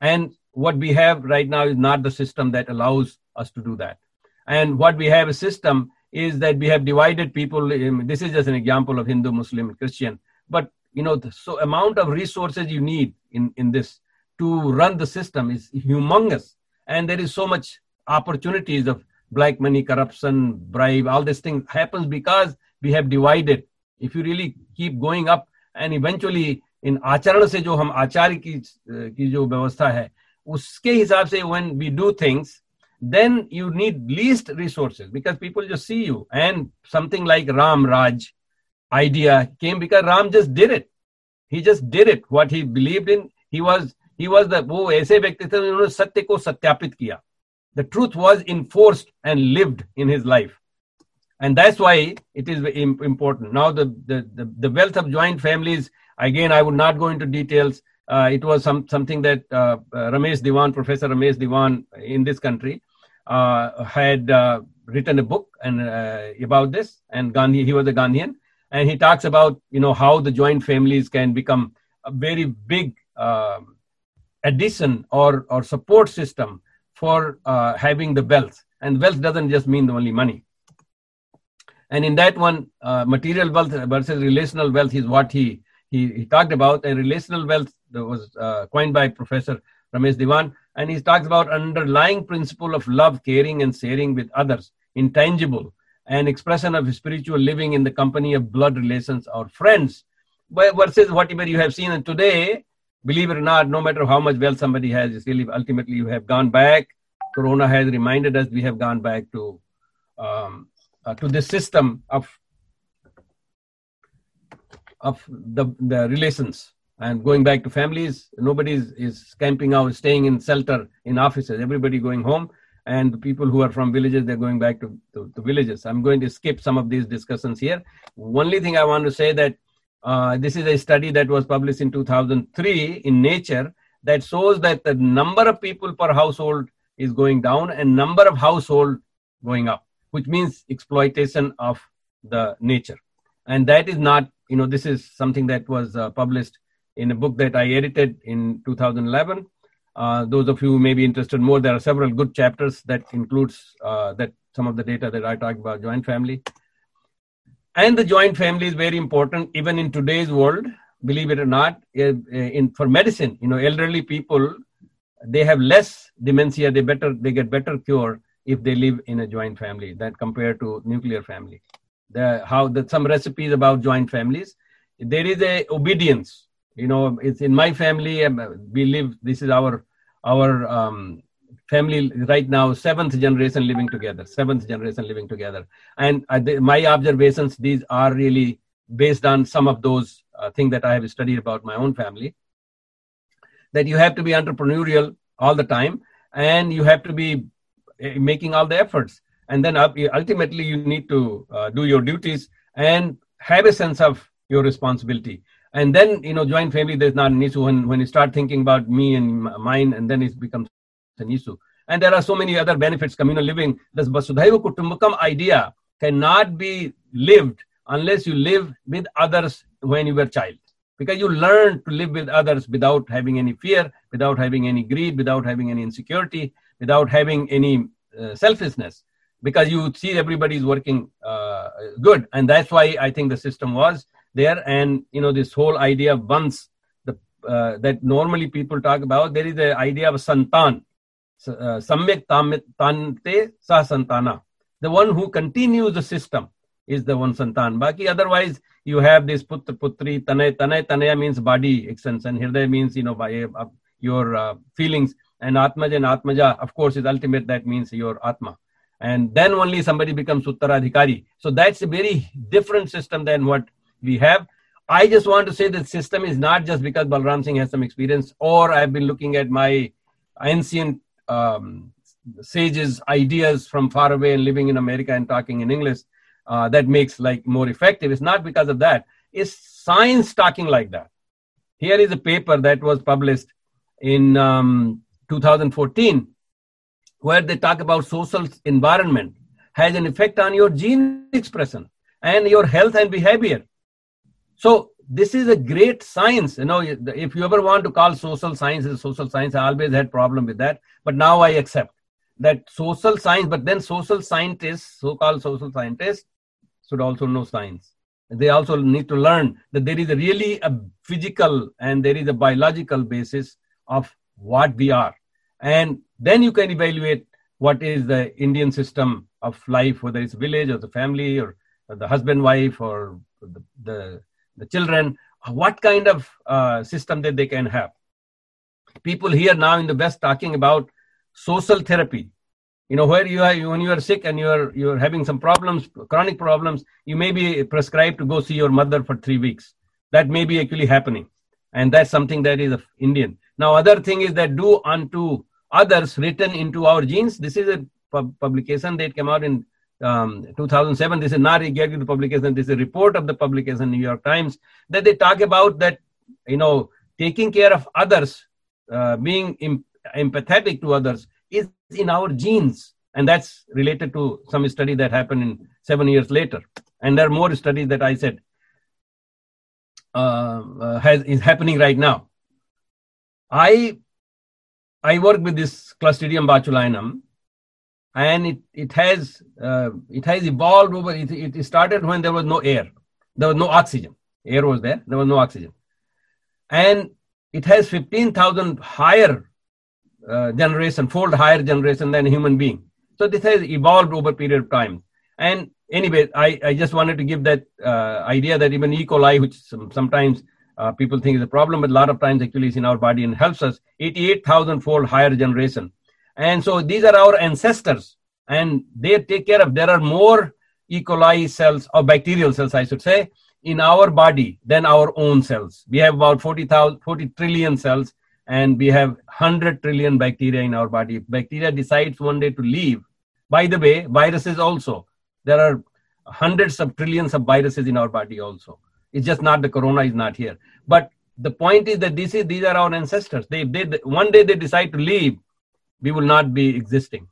And what we have right now is not the system that allows us to do that. And what we have a system is that we have divided people this is just an example of hindu muslim christian. But you know the so amount of resources you need in in this to run the system is humongous. And there is so much opportunities of black money, corruption, bribe, all this thing happens because we have divided. If you really keep going up and eventually in आचरण से जो हम आचार्य की की जो व्यवस्था है उसके हिसाब से when we do things then you need least resources because people just see you and something like Ram Raj idea came because Ram just did it he just did it what he believed in he was he was the वो ऐसे व्यक्ति थे उन्होंने सत्य को सत्यापित किया the truth was enforced and lived in his life. And that's why it is important. Now the, the, the, the wealth of joint families again i would not go into details. Uh, it was some something that uh, uh Romesh Diwan, Professor Romesh Diwan in this country, uh, had uh, written a book and about this. And Gandhi, he was a Gandhian, and he talks about you know how the joint families can become a very big um, addition or or support system for having the wealth. And wealth doesn't just mean the only money and in that one, uh, material wealth versus relational wealth is what he, he, he talked about. And relational wealth was uh, coined by Professor Romesh Diwan. And he talks about underlying principle of love, caring, and sharing with others, intangible, and expression of spiritual living in the company of blood relations or friends. Versus whatever you have seen. Today, believe it or not, no matter how much wealth somebody has, it's really ultimately you have gone back. Corona has reminded us we have gone back to um, uh, to this system of of the, the relations and going back to families. Nobody is, is camping out staying in shelter in offices. Everybody going home and the people who are from villages they're going back to, to, to villages. I'm going to skip some of these discussions here. Only thing i want to say that uh, this is a study that was published in 2003 in nature that shows that the number of people per household is going down and number of household going up which means exploitation of the nature. And that is not, you know, this is something that was uh, published in a book that I edited in 2011. Uh, those of you who may be interested more, there are several good chapters that includes uh, that some of the data that I talked about joint family. And the joint family is very important even in today's world. Believe it or not, in for medicine, you know, elderly people they have less dementia. They better they get better cure if they live in a joint family than compared to nuclear family the how that some recipes about joint families there is a obedience you know it's in my family um, we live this is our our um, family right now seventh generation living together seventh generation living together. And uh, the, my observations these are really based on some of those uh, things that i have studied about my own family. That you have to be entrepreneurial all the time and you have to be Eh, making all the efforts. And then ultimately you need to uh, do your duties and have a sense of your responsibility. And then you know joint family there's not an issue. When when you start thinking about me and mine and then it becomes and there are so many other benefits communal living. This vasudhaiva kutumbakam idea cannot be lived unless you live with others when you were a child. Because you learn to live with others without having any fear without having any greed without having any insecurity without having any uh, selfishness because you see everybody is working uh, good. And that's why i think the system was there. And you know this whole idea of once the uh, that normally people talk about there is the idea of santan samyak tante sa santana the one who continues the system is the one santan baki otherwise you have this putra putri tanay tanay tanaya means body extension hirday means you know by uh, your uh, feelings and Atmaja and Atmaja, of course, is ultimate. That means your Atma. And then only somebody becomes Uttaradhikari. So that's a very different system than what we have. I just want to say that system is not just because Balram Singh has some experience, or I've been looking at my ancient um, sages' ideas from far away and living in America and talking in English. Uh, that makes like more effective. It's not because of that. It's science talking like that. Here is a paper that was published in um, 2014, where they talk about social environment has an effect on your gene expression and your health and behavior. So this is a great science. You know, if you ever want to call social science as social science, I always had problem with that. But now I accept that social science, but then social scientists, so-called social scientists, should also know science. They also need to learn that there is a really a physical and there is a biological basis of what we are. And then you can evaluate what is the Indian system of life, whether it's village or the family or, or the husband, wife, or the, the, the children, what kind of uh, system that they can have. People here now in the West talking about social therapy. You know, where you are, when you are sick and you are you are having some problems, chronic problems, you may be prescribed to go see your mother for three weeks. That may be actually happening, and that's something that is Indian. Now, other thing is that do unto others written into our genes. This is a pub- publication that came out in um, 2007. This is not exactly the publication. This is a report of the publication, New York Times, that they talk about that, you know, taking care of others, uh, being em- empathetic to others, is in our genes. And that's related to some study that happened in seven years later. And there are more studies that I said uh, uh, has, is happening right now. I I work with this Clostridium botulinum, and it it has uh, it has evolved over. It, it started when there was no air, there was no oxygen. Air was there, there was no oxygen, and it has fifteen thousand higher uh, generation, fold higher generation than human being. So this has evolved over period of time. And anyway, I, I just wanted to give that uh, idea that even E. coli, which some, sometimes uh, people think is a problem, but a lot of times actually is in our body and helps us, 88,000 fold higher generation. And so these are our ancestors and they take care of, there are more E. coli cells or bacterial cells, I should say, in our body than our own cells. We have about 40,000, 40 trillion cells and we have 100 trillion bacteria in our body. Bacteria decides one day to leave, by the way, viruses also, there are hundreds of trillions of viruses in our body also. It's just not the corona is not here. But the point is that this is, these are our ancestors. They, they, one day they decide to leave, we will not be existing.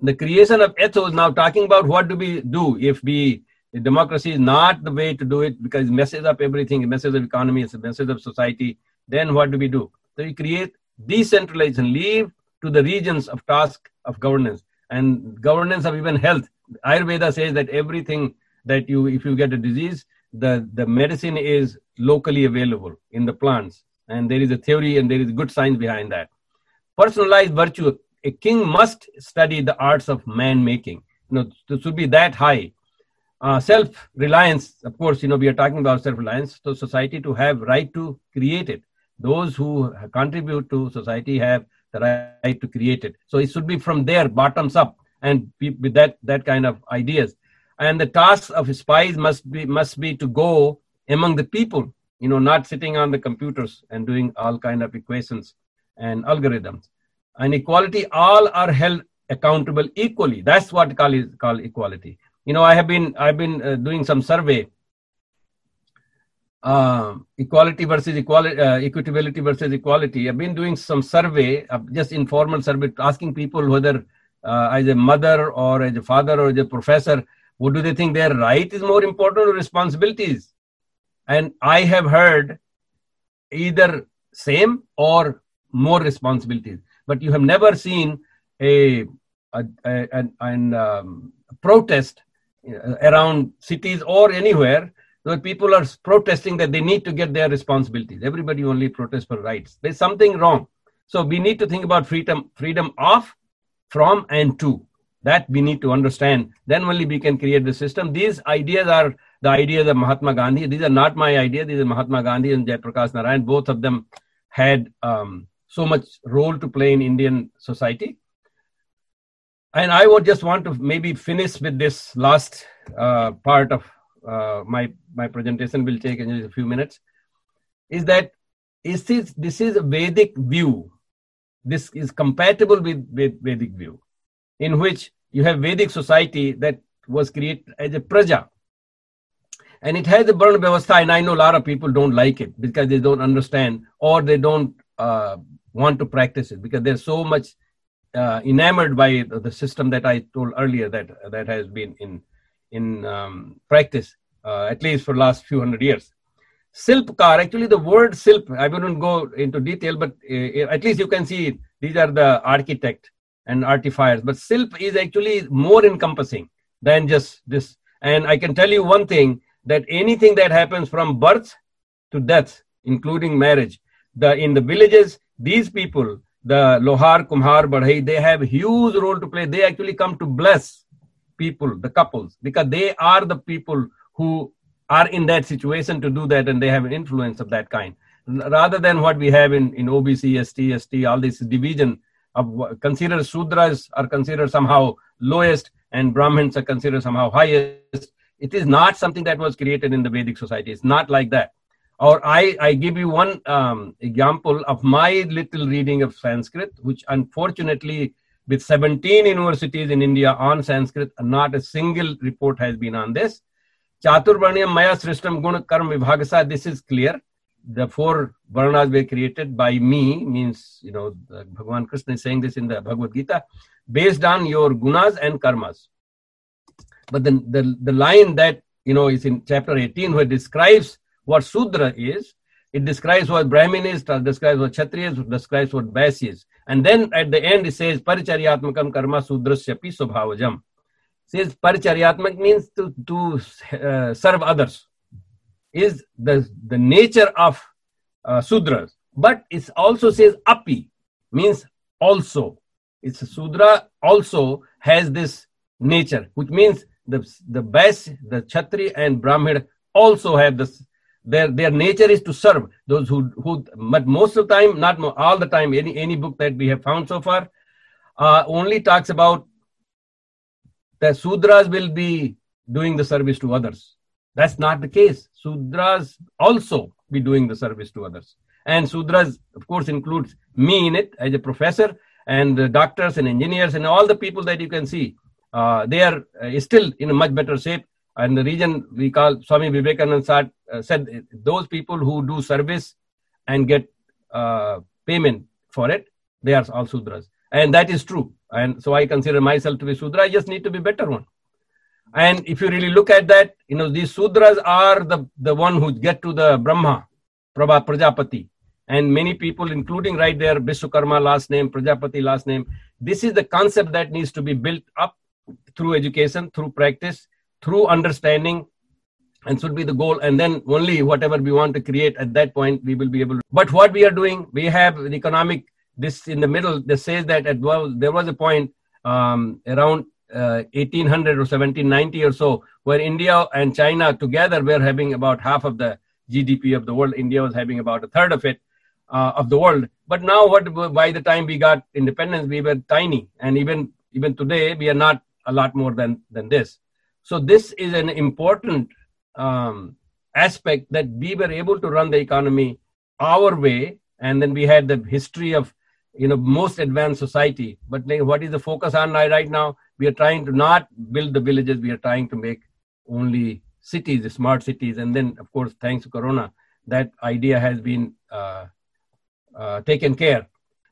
The creation of ETHO is now talking about what do we do if we democracy is not the way to do it because it messes up everything, it messes up economy, it messes up society. Then what do we do? So we create decentralization, leave to the regions of task of governance and governance of even health. Ayurveda says that everything that you, if you get a disease, the, the medicine is locally available in the plants. And there is a theory and there is good science behind that. Personalized virtue, a king must study the arts of man making. You know, to, should be that high. Uh, self-reliance, of course, you know, we are talking about self-reliance. So society to have right to create it those who contribute to society have the right to create it. So it should be from there, bottoms up, and with that that kind of ideas. And the task of spies must be must be to go among the people, you know, not sitting on the computers and doing all kind of equations and algorithms. And equality, all are held accountable equally. That's what call is called equality. You know, I have been I've been uh, doing some survey uh, equality versus equality, uh, equitability versus equality. I've been doing some survey, uh, just informal survey, asking people whether uh, as a mother or as a father or as a professor, what do they think their right is more important or responsibilities? And I have heard either same or more responsibilities. But you have never seen a, a, a an, an um, protest around cities or anywhere where people are protesting that they need to get their responsibilities. Everybody only protests for rights. There's something wrong. So we need to think about freedom, freedom of, from, and to. That we need to understand. Then only we can create the system. These ideas are the ideas of Mahatma Gandhi. These are not my ideas. These are Mahatma Gandhi and Jayaprakash Narayan. Both of them had um, so much role to play in Indian society. And I would just want to maybe finish with this last uh, part of uh, my my presentation will take in a few minutes is that is this this is a vedic view this is compatible with, with vedic view in which you have vedic society that was created as a praja and it has a varna vyavastha and i know a lot of people don't like it because they don't understand or they don't uh, want to practice it because they're so much uh, enamored by the system that i told earlier that that has been in in um, practice, uh, at least for last few hundred years. Silpkar, actually the word silp, I wouldn't go into detail, but uh, at least you can see these are the architect and artifiers. But silp is actually more encompassing than just this. And I can tell you one thing, that anything that happens from birth to death, including marriage, the in the villages, these people, the Lohar, Kumhar, Badhai, they have huge role to play. They actually come to bless people, the couples, because they are the people who are in that situation to do that and they have an influence of that kind. Rather than what we have in, in OBC, ST, ST, all this division of considered Sudras are considered somehow lowest and Brahmins are considered somehow highest. It is not something that was created in the Vedic society. It's not like that. Or I, I give you one um, example of my little reading of Sanskrit, which unfortunately with 17 universities in India on Sanskrit, not a single report has been on this. Chaturvarnyam Maya Srishtam Guna Karma Vibhagasa, this is clear. the four varnas were created by me means you know bhagwan krishna is saying this in the bhagavad gita based on your gunas and karmas but then the the line that you know is in chapter 18 where it describes what sudra is it describes what brahmin is describes what kshatriya is describes what vaisya is and then at the end it says paricharyatmakam karma sudrasyapi swabhavajam says paricharyatmak means to to uh, serve others is the, the nature of uh, Sudras. But it also says api, means also. It's Sudra also has this nature, which means the, the best, the Kshatri and Brahmin also have this. Their, their nature is to serve those who, who, but most of the time, not all the time, any, any book that we have found so far, uh, only talks about the Sudras will be doing the service to others. That's not the case. Sudras also be doing the service to others. And Sudras, of course, includes me in it as a professor and doctors and engineers and all the people that you can see. Uh, they are uh, still in a much better shape. And the reason we call Swami Vivekananda said, uh, said those people who do service and get uh, payment for it, they are all Sudras. And that is true. And so I consider myself to be Sudra. I just need to be better one. And if you really look at that, you know, these Sudras are the, the one who get to the Brahma, Prabha Prajapati. And many people, including right there, Vishwakarma last name, Prajapati last name. This is the concept that needs to be built up through education, through practice, through understanding, and should be the goal. And then only whatever we want to create at that point, we will be able to. But what we are doing, we have the economic, this in the middle, that says that at, well, there was a point um, around 1800 uh, or 1790 or so, where India and China together were having about half of the GDP of the world. India was having about a third of it uh, of the world. But now, what by the time we got independence, we were tiny, and even even today, we are not a lot more than than this. So this is an important um, aspect that we were able to run the economy our way, and then we had the history of you know most advanced society. But what is the focus on right now? we are trying to not build the villages. We are trying to make only cities smart cities. And then of course thanks to corona that idea has been uh, uh, taken care.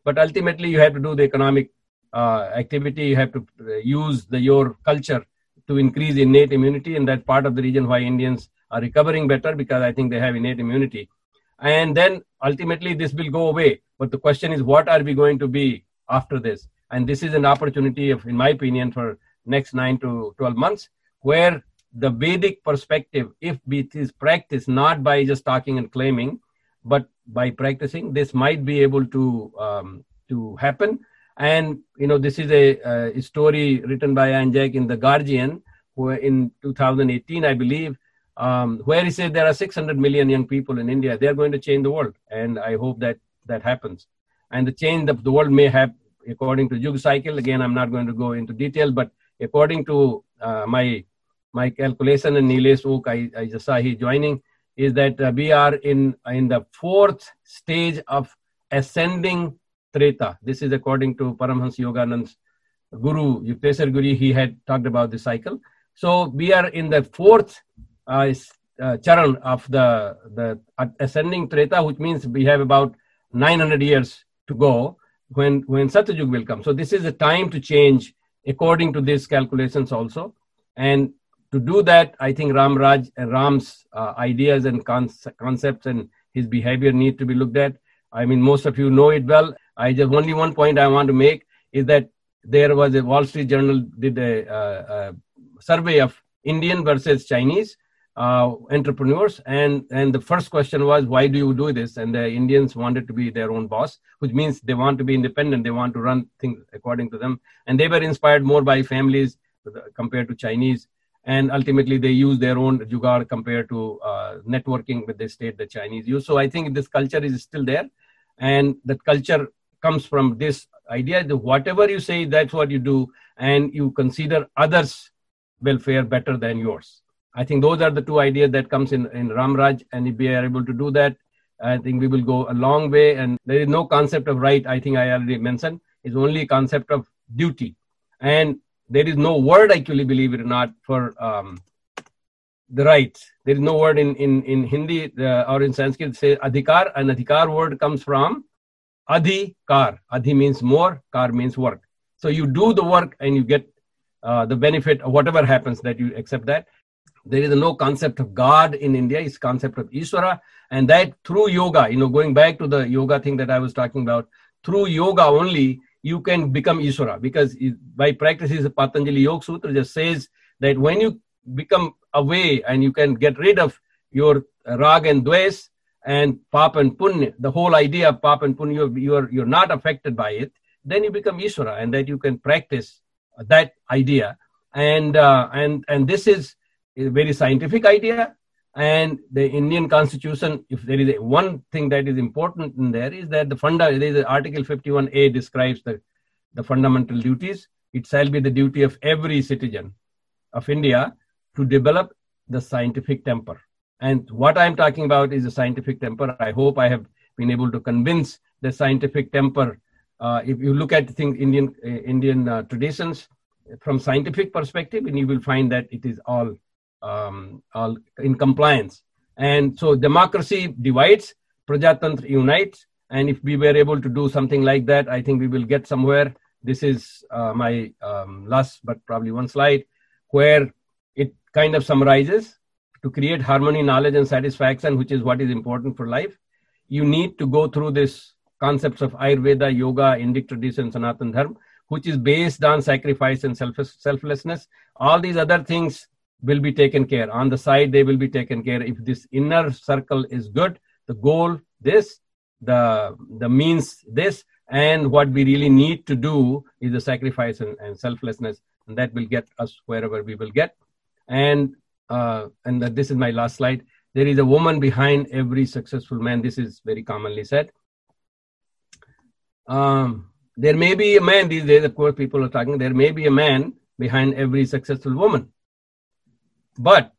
But ultimately you have to do the economic uh, activity. You have to uh, use the your culture to increase innate immunity and that part of the reason why indians are recovering better because i think they have innate immunity. And then ultimately this will go away but the question is what are we going to be after this? And this is an opportunity of in my opinion for next 9 to 12 months where the vedic perspective if it is practiced not by just talking and claiming but by practicing this might be able to um, to happen and you know this is a, a story written by Ian Jack in the guardian who in 2018 i believe um, where he said there are 600 million young people in india they are going to change the world and i hope that that happens and the change of the world may have according to Yug cycle. Again, I'm not going to go into detail, but according to uh, my my calculation and Nilesh Oak, I, I just saw he joining, is that uh, we are in in the fourth stage of ascending Treta. This is according to Paramhans Yoganand's Guru, Yukteswar Guru, he had talked about the cycle. So we are in the fourth uh, uh, charan of the, the ascending Treta, which means we have about 900 years to go when when Satyajug will come. So this is a time to change according to these calculations also. And to do that, I think Ram Raj and Ram's uh, ideas and concepts and his behavior need to be looked at. I mean, most of you know it well. I just only one point I want to make is that there was a Wall Street Journal did a, uh, a survey of Indian versus Chinese uh, entrepreneurs. And and the first question was why do you do this? And the indians wanted to be their own boss which means they want to be independent. They want to run things according to them. And they were inspired more by families compared to chinese. And ultimately they use their own jugaad compared to uh, networking with the state the chinese use. So i think this culture is still there. And that culture comes from this idea that whatever you say that's what you do and you consider others welfare better than yours I think those are the two ideas that comes in, in Ramraj. And if we are able to do that, I think we will go a long way. And there is no concept of right, I think I already mentioned. It's only a concept of duty. And there is no word, actually, believe it or not, for um, the right. There is no word in, in, in Hindi uh, or in Sanskrit say adhikar. An adhikar word comes from adhikar. Adhi means more, kar means work. So you do the work and you get uh, the benefit of whatever happens that you accept that. There is no concept of God in India. It's concept of Ishvara. And that through yoga, you know, going back to the yoga thing that I was talking about, through yoga only, you can become Ishvara. Because by practices, Patanjali Yoga Sutra just says that when you become away and you can get rid of your rag and dves and pap and punya, the whole idea of pap and punya, you're, you're, you're not affected by it, then you become Ishvara and that you can practice that idea. And, uh, and, and this is a very scientific idea. And the Indian constitution, if there is a, one thing that is important in there is that the funda, there is Article 51A describes the, the fundamental duties. It shall be the duty of every citizen of India to develop the scientific temper. And what I'm talking about is a scientific temper. I hope I have been able to convince the scientific temper. Uh, if you look at things, Indian uh, Indian uh, traditions from scientific perspective, and you will find that it is all um, all in compliance. And so democracy divides, Prajatantra unites. And if we were able to do something like that, I think we will get somewhere. This is uh, my um, last, but probably one slide, where it kind of summarizes to create harmony, knowledge, and satisfaction, which is what is important for life. You need to go through this concepts of Ayurveda, yoga, Indic tradition, Sanatan Dharma, which is based on sacrifice and selflessness. All these other things will be taken care. On the side, they will be taken care. If this inner circle is good, the goal this, the the means this, and what we really need to do is the sacrifice and, and selflessness, and that will get us wherever we will get. And uh, and this is my last slide. There is a woman behind every successful man. This is very commonly said. Um, there may be a man these days. Of course, people are talking. There may be a man behind every successful woman but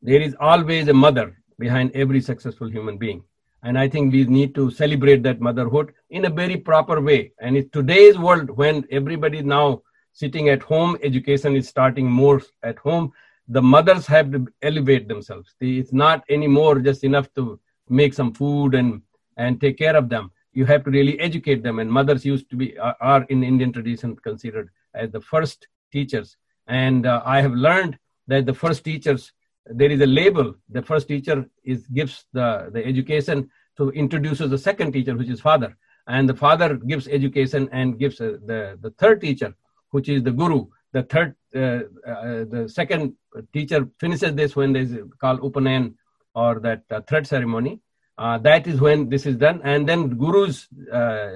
there is always a mother behind every successful human being. And I think we need to celebrate that motherhood in a very proper way. And in today's world, when everybody is now sitting at home, education is starting more at home, the mothers have to elevate themselves. It's not anymore just enough to make some food and, and take care of them. You have to really educate them. And mothers used to be, are in Indian tradition considered as the first teachers. And uh, I have learned that the first teachers there is a label the first teacher is gives the the education to introduces the second teacher which is father and the father gives education and gives uh, the the third teacher which is the guru the third the second teacher finishes this when they called upanayan or that uh, thread ceremony uh, that is when this is done and then guru's uh,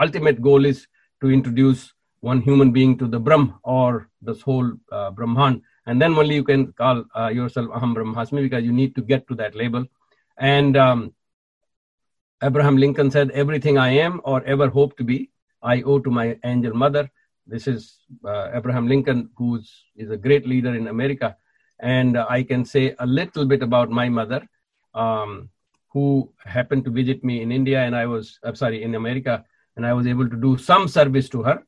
ultimate goal is to introduce one human being to the brahm or this whole brahman and then only you can call uh, yourself Aham Brahmasmi because you need to get to that label. And um, Abraham Lincoln said, Everything I am or ever hope to be, I owe to my angel mother. This is uh, Abraham Lincoln, who is a great leader in America. And uh, I can say a little bit about my mother, um, who happened to visit me in India, and I was, I'm sorry, in America, and I was able to do some service to her.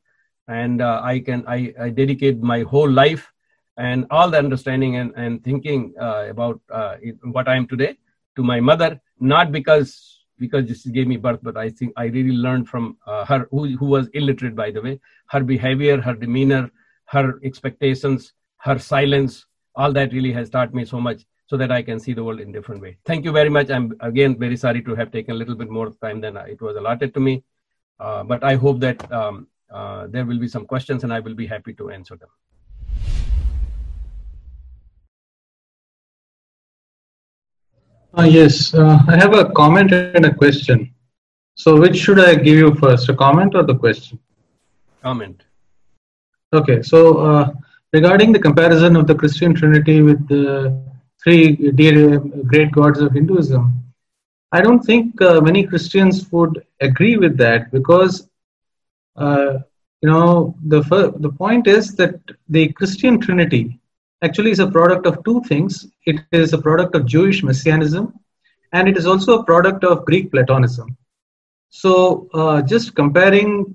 And uh, I can, I, I dedicate my whole life and all the understanding and, and thinking uh, about uh, what I am today to my mother, not because because she gave me birth, but I think I really learned from uh, her, who, who was illiterate, by the way, her behavior, her demeanor, her expectations, her silence, all that really has taught me so much so that I can see the world in different way. Thank you very much. I'm again very sorry to have taken a little bit more time than it was allotted to me, uh, but I hope that um, uh, there will be some questions and I will be happy to answer them. Uh, yes, uh, I have a comment and a question. So, which should I give you first, a comment or the question? Comment. Okay, so uh, regarding the comparison of the Christian Trinity with the three dear, great gods of Hinduism, I don't think uh, many Christians would agree with that because, uh, you know, the the point is that the Christian Trinity actually is a product of two things. It is a product of Jewish messianism, and it is also a product of Greek Platonism. So, uh, just comparing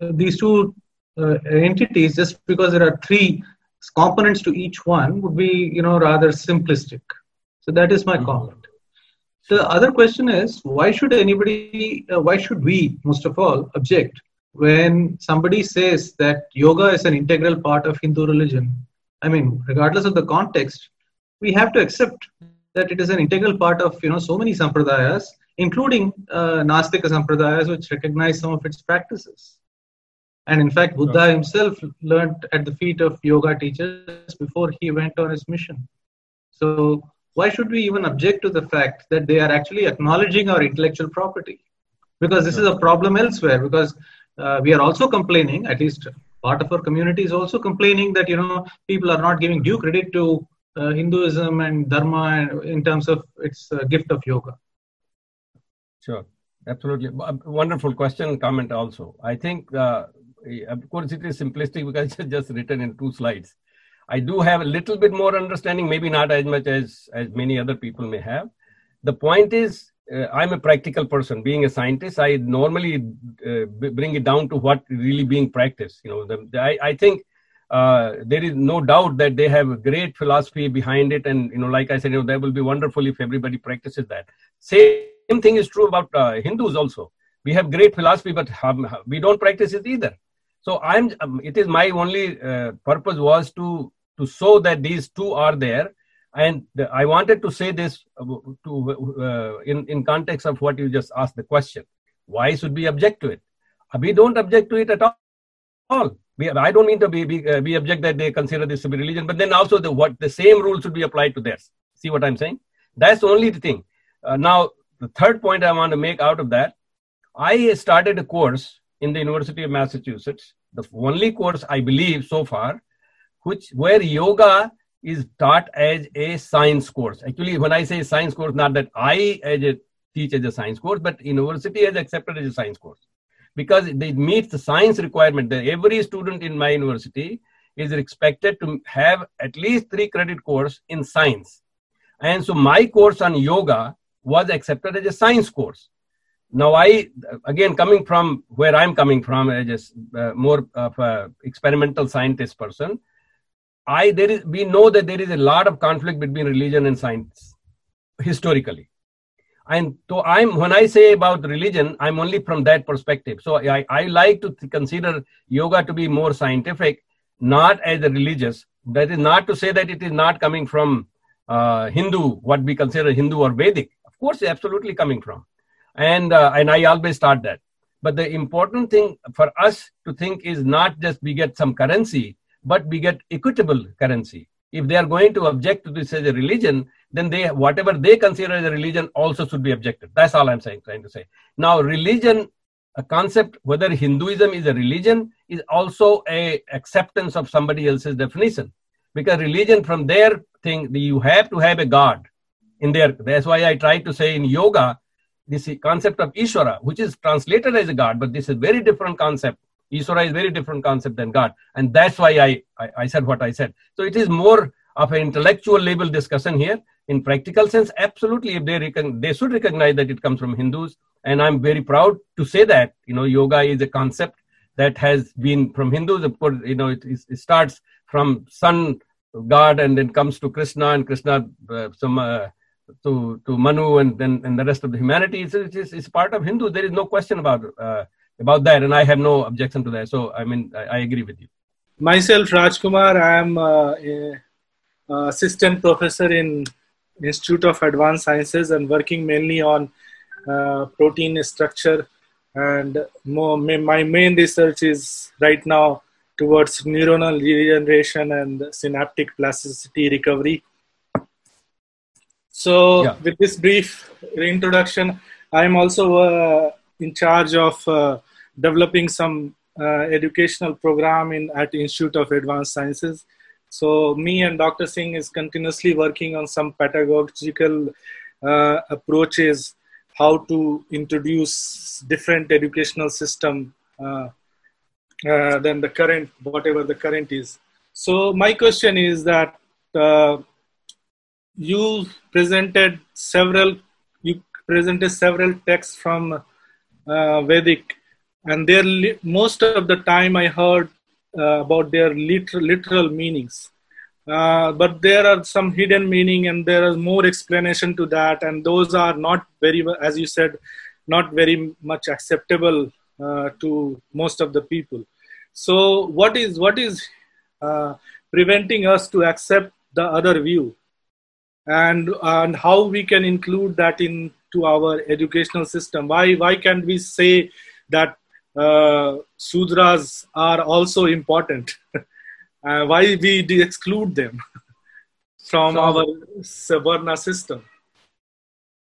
these two uh, entities, just because there are three components to each one would be, you know, rather simplistic. So that is my Mhm. comment. The other question is, why should anybody, uh, why should we, most of all, object when somebody says that yoga is an integral part of Hindu religion? I mean, regardless of the context, we have to accept that it is an integral part of, you know, so many sampradayas, including uh, Nastika sampradayas, which recognize some of its practices. And in fact, Buddha himself learned at the feet of yoga teachers before he went on his mission. So, why should we even object to the fact that they are actually acknowledging our intellectual property? Because this is a problem elsewhere. Because uh, we are also complaining, at least part of our community is also complaining that you know people are not giving due credit to uh, Hinduism and Dharma in terms of its uh, gift of yoga. Sure, absolutely. W- Wonderful question comment also. I think, uh, of course, it is simplistic because it's just written in two slides. I do have a little bit more understanding, maybe not as much as, as many other people may have. The point is, uh, I'm a practical person. Being a scientist, I normally uh, b- bring it down to what really being practiced. You know, the, the- I, I think uh, there is no doubt that they have a great philosophy behind it, and you know, like I said, you know, that will be wonderful if everybody practices that. Same thing is true about uh, Hindus also. We have great philosophy, but um, we don't practice it either. So I'm. Um, it is my only uh, purpose was to to show that these two are there, and the, I wanted to say this uh, to uh, in in context of what you just asked the question. Why should we object to it? We don't object to it at all. We, I don't mean to be be, uh, be object that they consider this to be religion, but then also the what the same rule should be applied to theirs. See what I'm saying? That's only the thing. Uh, now the third point I want to make out of that, I started a course in the University of Massachusetts, the only course I believe so far, which where yoga is taught as a science course. Actually, when I say science course, not that I as a teach as a science course, but university has accepted as a science course because it meets the science requirement. Every student in my university is expected to have at least three credit course in science, and so my course on yoga was accepted as a science course. Now, I again coming from where I'm coming from as a uh, more of a experimental scientist person, I there is we know that there is a lot of conflict between religion and science historically, and so I'm when I say about religion, I'm only from that perspective. So I, I like to consider yoga to be more scientific, not as a religious. That is not to say that it is not coming from uh, Hindu, what we consider Hindu or Vedic. Of course, absolutely coming from, and uh, and I always start that. But the important thing for us to think is not just we get some currency, but we get equitable currency. If they are going to object to this as a religion, then they whatever they consider as a religion also should be objected. That's all I'm saying, trying to say. Now, religion, a concept whether Hinduism is a religion is also a acceptance of somebody else's definition, because religion from their thing you have to have a god in there. That's why I try to say in yoga this concept of Ishvara, which is translated as a God, but this is a very different concept. Ishvara is very different concept than God. And that's why I, I, I said what I said. So it is more of an intellectual level discussion here. In practical sense, absolutely, if they recon- they should recognize that it comes from Hindus. And I'm very proud to say that, you know, yoga is a concept that has been from Hindus. Of course, you know, it, it starts from sun god and then comes to Krishna and Krishna, uh, some, uh, to to Manu and then and the rest of the humanity. It's, it's, it's part of Hindu. There is no question about uh, about that, and I have no objection to that. So I mean, I, I agree with you. Myself, Rajkumar, I am uh, a, assistant professor in Institute of Advanced Sciences and working mainly on uh, protein structure. And more, my main research is right now towards neuronal regeneration and synaptic plasticity recovery. So, Yeah. with this brief introduction, I am also uh, in charge of uh, developing some uh, educational program in at Institute of Advanced Sciences. So, me and Dr. Singh is continuously working on some pedagogical uh, approaches, how to introduce different educational system uh, uh, than the current, whatever the current is. So, my question is that uh, you presented several you presented several texts from uh, vedic. And li- most of the time i heard uh, about their literal, literal meanings. Uh, but there are some hidden meaning and there is more explanation to that. And those are not very as you said not very much acceptable uh, to most of the people. So what is what is uh, preventing us to accept the other view? And and how we can include that into our educational system. Why why can't we say that uh, sudras are also important? Uh, why we exclude them from so, our Savarna system?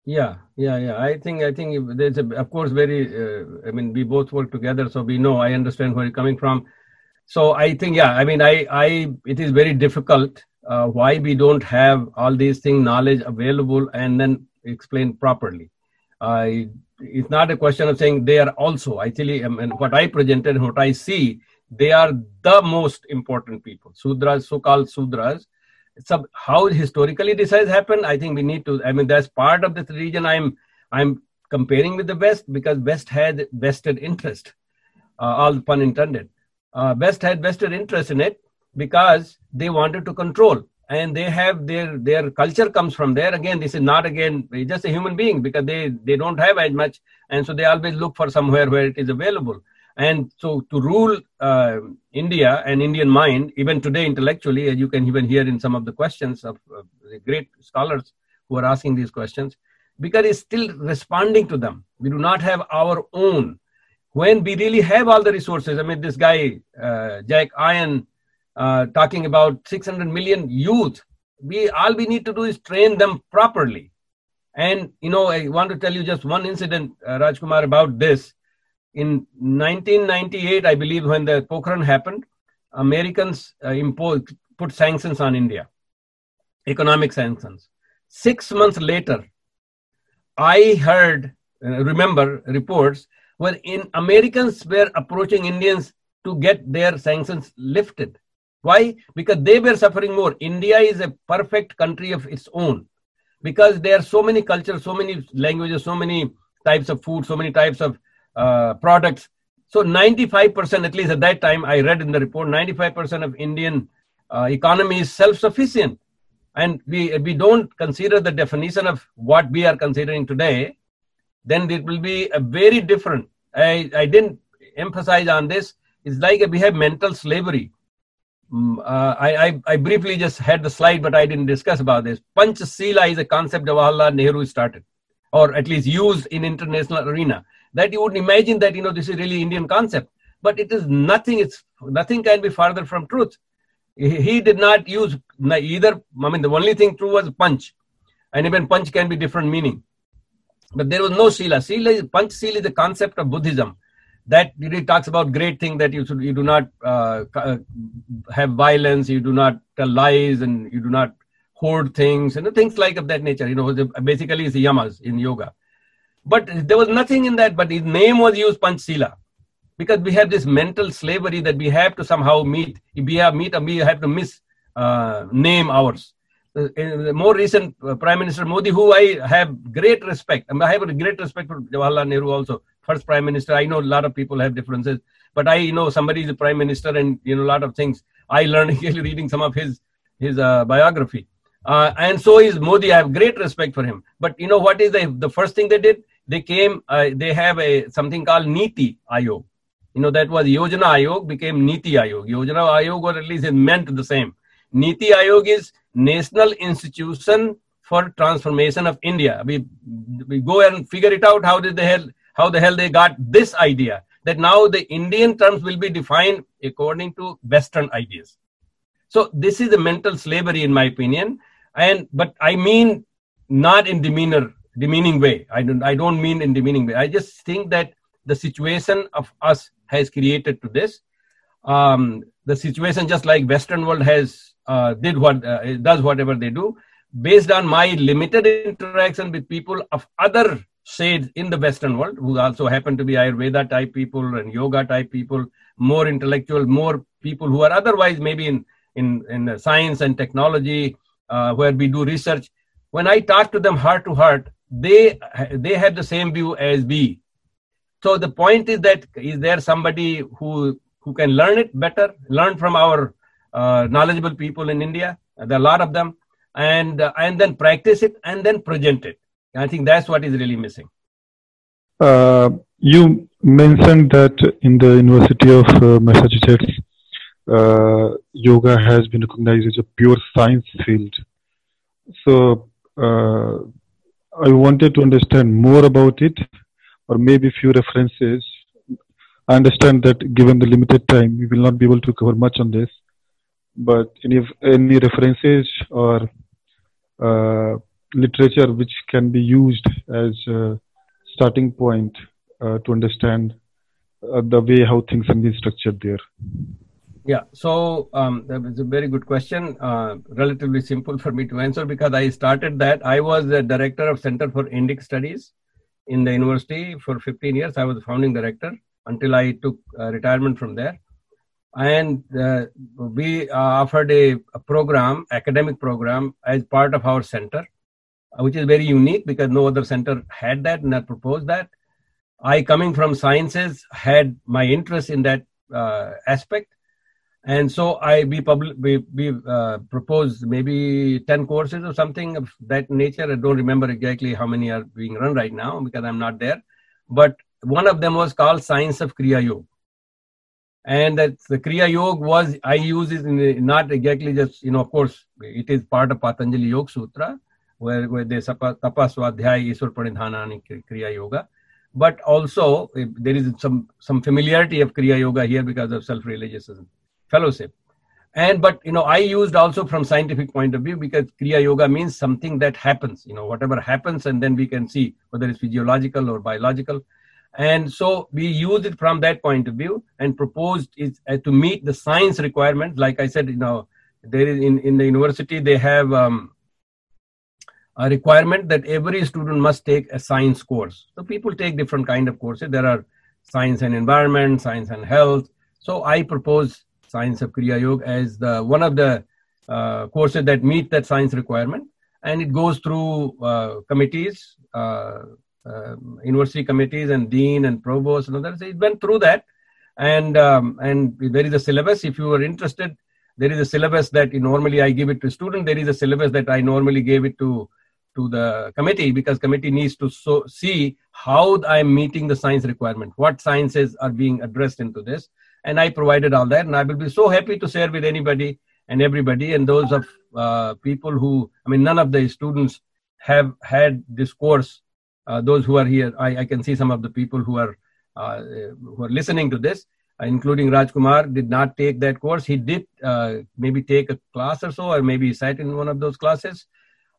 Yeah yeah yeah. I think i think there's a, of course very uh, i mean we both work together so we know i understand where you're coming from. So i think yeah i mean i i it is very difficult uh, why we don't have all these things knowledge available and then explain properly. Uh, it's not a question of saying they are also. Actually I mean, what i presented what i see they are the most important people. Sudras so-called sudras sub how historically this has happened i think we need to i mean that's part of this region i'm i'm comparing with the west because west had vested interest uh, all pun intended. Uh, west had vested interest in it because they wanted to control and they have their their culture comes from there again this is not again just a human being because they they don't have as much and so they always look for somewhere where it is available and so to rule uh, India and Indian mind, even today intellectually, as you can even hear in some of the questions of the great scholars who are asking these questions, because it's still responding to them. We do not have our own. When we really have all the resources, I mean, this guy, uh, Jack Iron, uh, talking about 600 million youth, we all we need to do is train them properly. And, you know, I want to tell you just one incident, uh, Rajkumar, about this in 1998, I believe, when the Pokhran happened, Americans uh, imposed put sanctions on India, economic sanctions. Six months later, I heard, uh, remember reports where in Americans were approaching Indians to get their sanctions lifted. Why? Because they were suffering more. India is a perfect country of its own because there are so many cultures, so many languages, so many types of food, so many types of uh, products. So 95%, at least at that time, I read in the report, 95% of Indian uh, economy is self-sufficient. And we, we don't consider the definition of what we are considering today, then it will be a very different. I, I didn't emphasize on this. It's like we have mental slavery. Um, uh, I, I, I, briefly just had the slide, but I didn't discuss about this. Panchasila is a concept Jawaharlal Nehru started, or at least used in international arena that you would imagine that you know this is really indian concept. But it is nothing it's nothing can be further from truth. He did not use either i mean the only thing true was punch. And even punch can be different meaning. But there was no sila. Sila is punch sila is the concept of buddhism that really talks about great thing that you should you do not uh, uh, have violence you do not tell lies and you do not hoard things and things like of that nature you know basically it's yamas in yoga but there was nothing in that, but his name was used Panchsila. Because we have this mental slavery that we have to somehow meet. If we have meet, we have to miss uh, name ours. Uh, more recent uh, Prime Minister Modi, who I have great respect, and I have a great respect for Jawaharlal Nehru also, first Prime Minister. I know a lot of people have differences, but I know somebody is a Prime Minister, and you know a lot of things. I learned reading some of his his uh, biography, uh, and so is Modi. I have great respect for him. But you know what is the the first thing they did? they came, uh, they have a something called Niti Aayog. You know, that was Yojana Aayog became Niti Aayog. Yojana Aayog, or at least it meant the same. Niti Aayog is National Institution for Transformation of India. We, we go and figure it out how did the hell how the hell they got this idea that now the Indian terms will be defined according to Western ideas. So this is a mental slavery, in my opinion. And but I mean not in demeanor demeaning way. I don't I don't mean in demeaning way. I just think that the situation of us has created to this. Um, the situation just like Western world has uh, did what uh, does whatever they do based on my limited interaction with people of other shades in the Western world who also happen to be Ayurveda type people and yoga type people, more intellectual, more people who are otherwise maybe in in in science and technology uh, where we do research. When I talk to them heart to heart, they they have the same view as we so the point is that is there somebody who who can learn it better, learn from our uh, knowledgeable people in India. There are a lot of them, and uh, and then practice it and then present it. I think that's what is really missing. Uh, you mentioned that in the University of uh, Massachusetts, uh, yoga has been recognized as a pure science field. So uh, I wanted to understand more about it, or maybe a few references. I understand that given the limited time, we will not be able to cover much on this. But any any references or uh, literature which can be used as a starting point uh, to understand uh, the way how things have been structured there. Yeah, so um, that was a very good question. Uh, relatively simple for me to answer because I started that. I was the director of Center for Indic Studies in the university for 15 years. I was the founding director until I took uh, retirement from there. And uh, we uh, offered a, a, program, academic program, as part of our center, which is very unique because no other center had that and had proposed that. I, coming from sciences, had my interest in that uh, aspect and so I we public we we uh, proposed maybe ten courses or something of that nature. I don't remember exactly how many are being run right now because I'm not there. But one of them was called Science of Kriya Yoga, and that the Kriya Yoga was I use it in not exactly just you know of course it is part of Patanjali Yoga Sutra where where they tapaswadhyay iswar pranidhanani Kriya Yoga. But also there is some some familiarity of Kriya Yoga here because of self-realization fellowship. And but you know i used also from scientific point of view because kriya yoga means something that happens you know whatever happens and then we can see whether it's physiological or biological. And so we use it from that point of view and proposed it uh, to meet the science requirement. Like i said you know there is in, in the university they have um, a requirement that every student must take a science course so people take different kind of courses there are science and environment science and health so i propose science of Kriya Yoga as the one of the uh, courses that meet that science requirement, and it goes through uh, committees, uh, um, university committees, and dean and provost and others. It went through that, and um, and there is a syllabus. If you are interested, there is a syllabus that normally I give it to student. There is a syllabus that I normally gave it to to the committee because committee needs to so, see how I'm meeting the science requirement, what sciences are being addressed into this, and I provided all that. And I will be so happy to share with anybody and everybody and those of uh, people who, I mean, none of the students have had this course. Uh, those who are here, I, I, can see some of the people who are uh, who are listening to this, including Rajkumar, did not take that course. He did uh, maybe take a class or so, or maybe sat in one of those classes.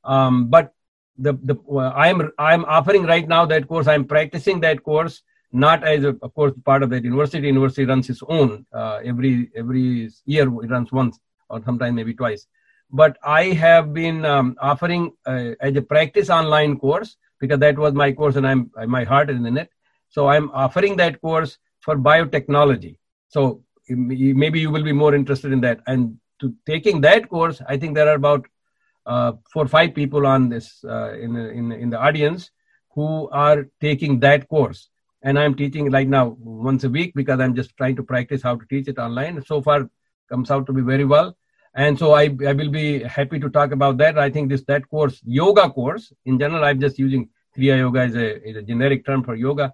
Um, but the the I'm I'm offering right now that course. I'm practicing that course not as a, of course part of that university. University runs its own uh, every every year it runs once or sometimes maybe twice. But i have been um, offering uh, as a practice online course because that was my course and i'm my heart is in it. So i'm offering that course for biotechnology. So maybe you will be more interested in that. And to taking that course i think there are about uh, four or five people on this uh, in, in in the audience who are taking that course and I'm teaching right now once a week because I'm just trying to practice how to teach it online. So far, comes out to be very well, and so I I will be happy to talk about that. I think this that course, yoga course in general, I'm just using Kriya Yoga as a, as a generic term for yoga,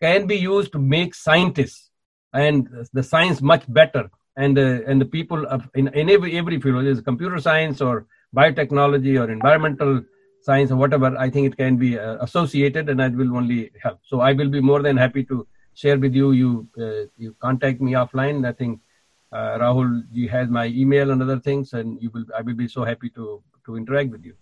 can be used to make scientists and the science much better, and the and the people of in, in every every field, it's computer science or biotechnology or environmental science or whatever, I think it can be uh, associated and that will only help. So I will be more than happy to share with you. You uh, you contact me offline. I think uh, Rahul, you has my email and other things, and you will. I will be so happy to to interact with you.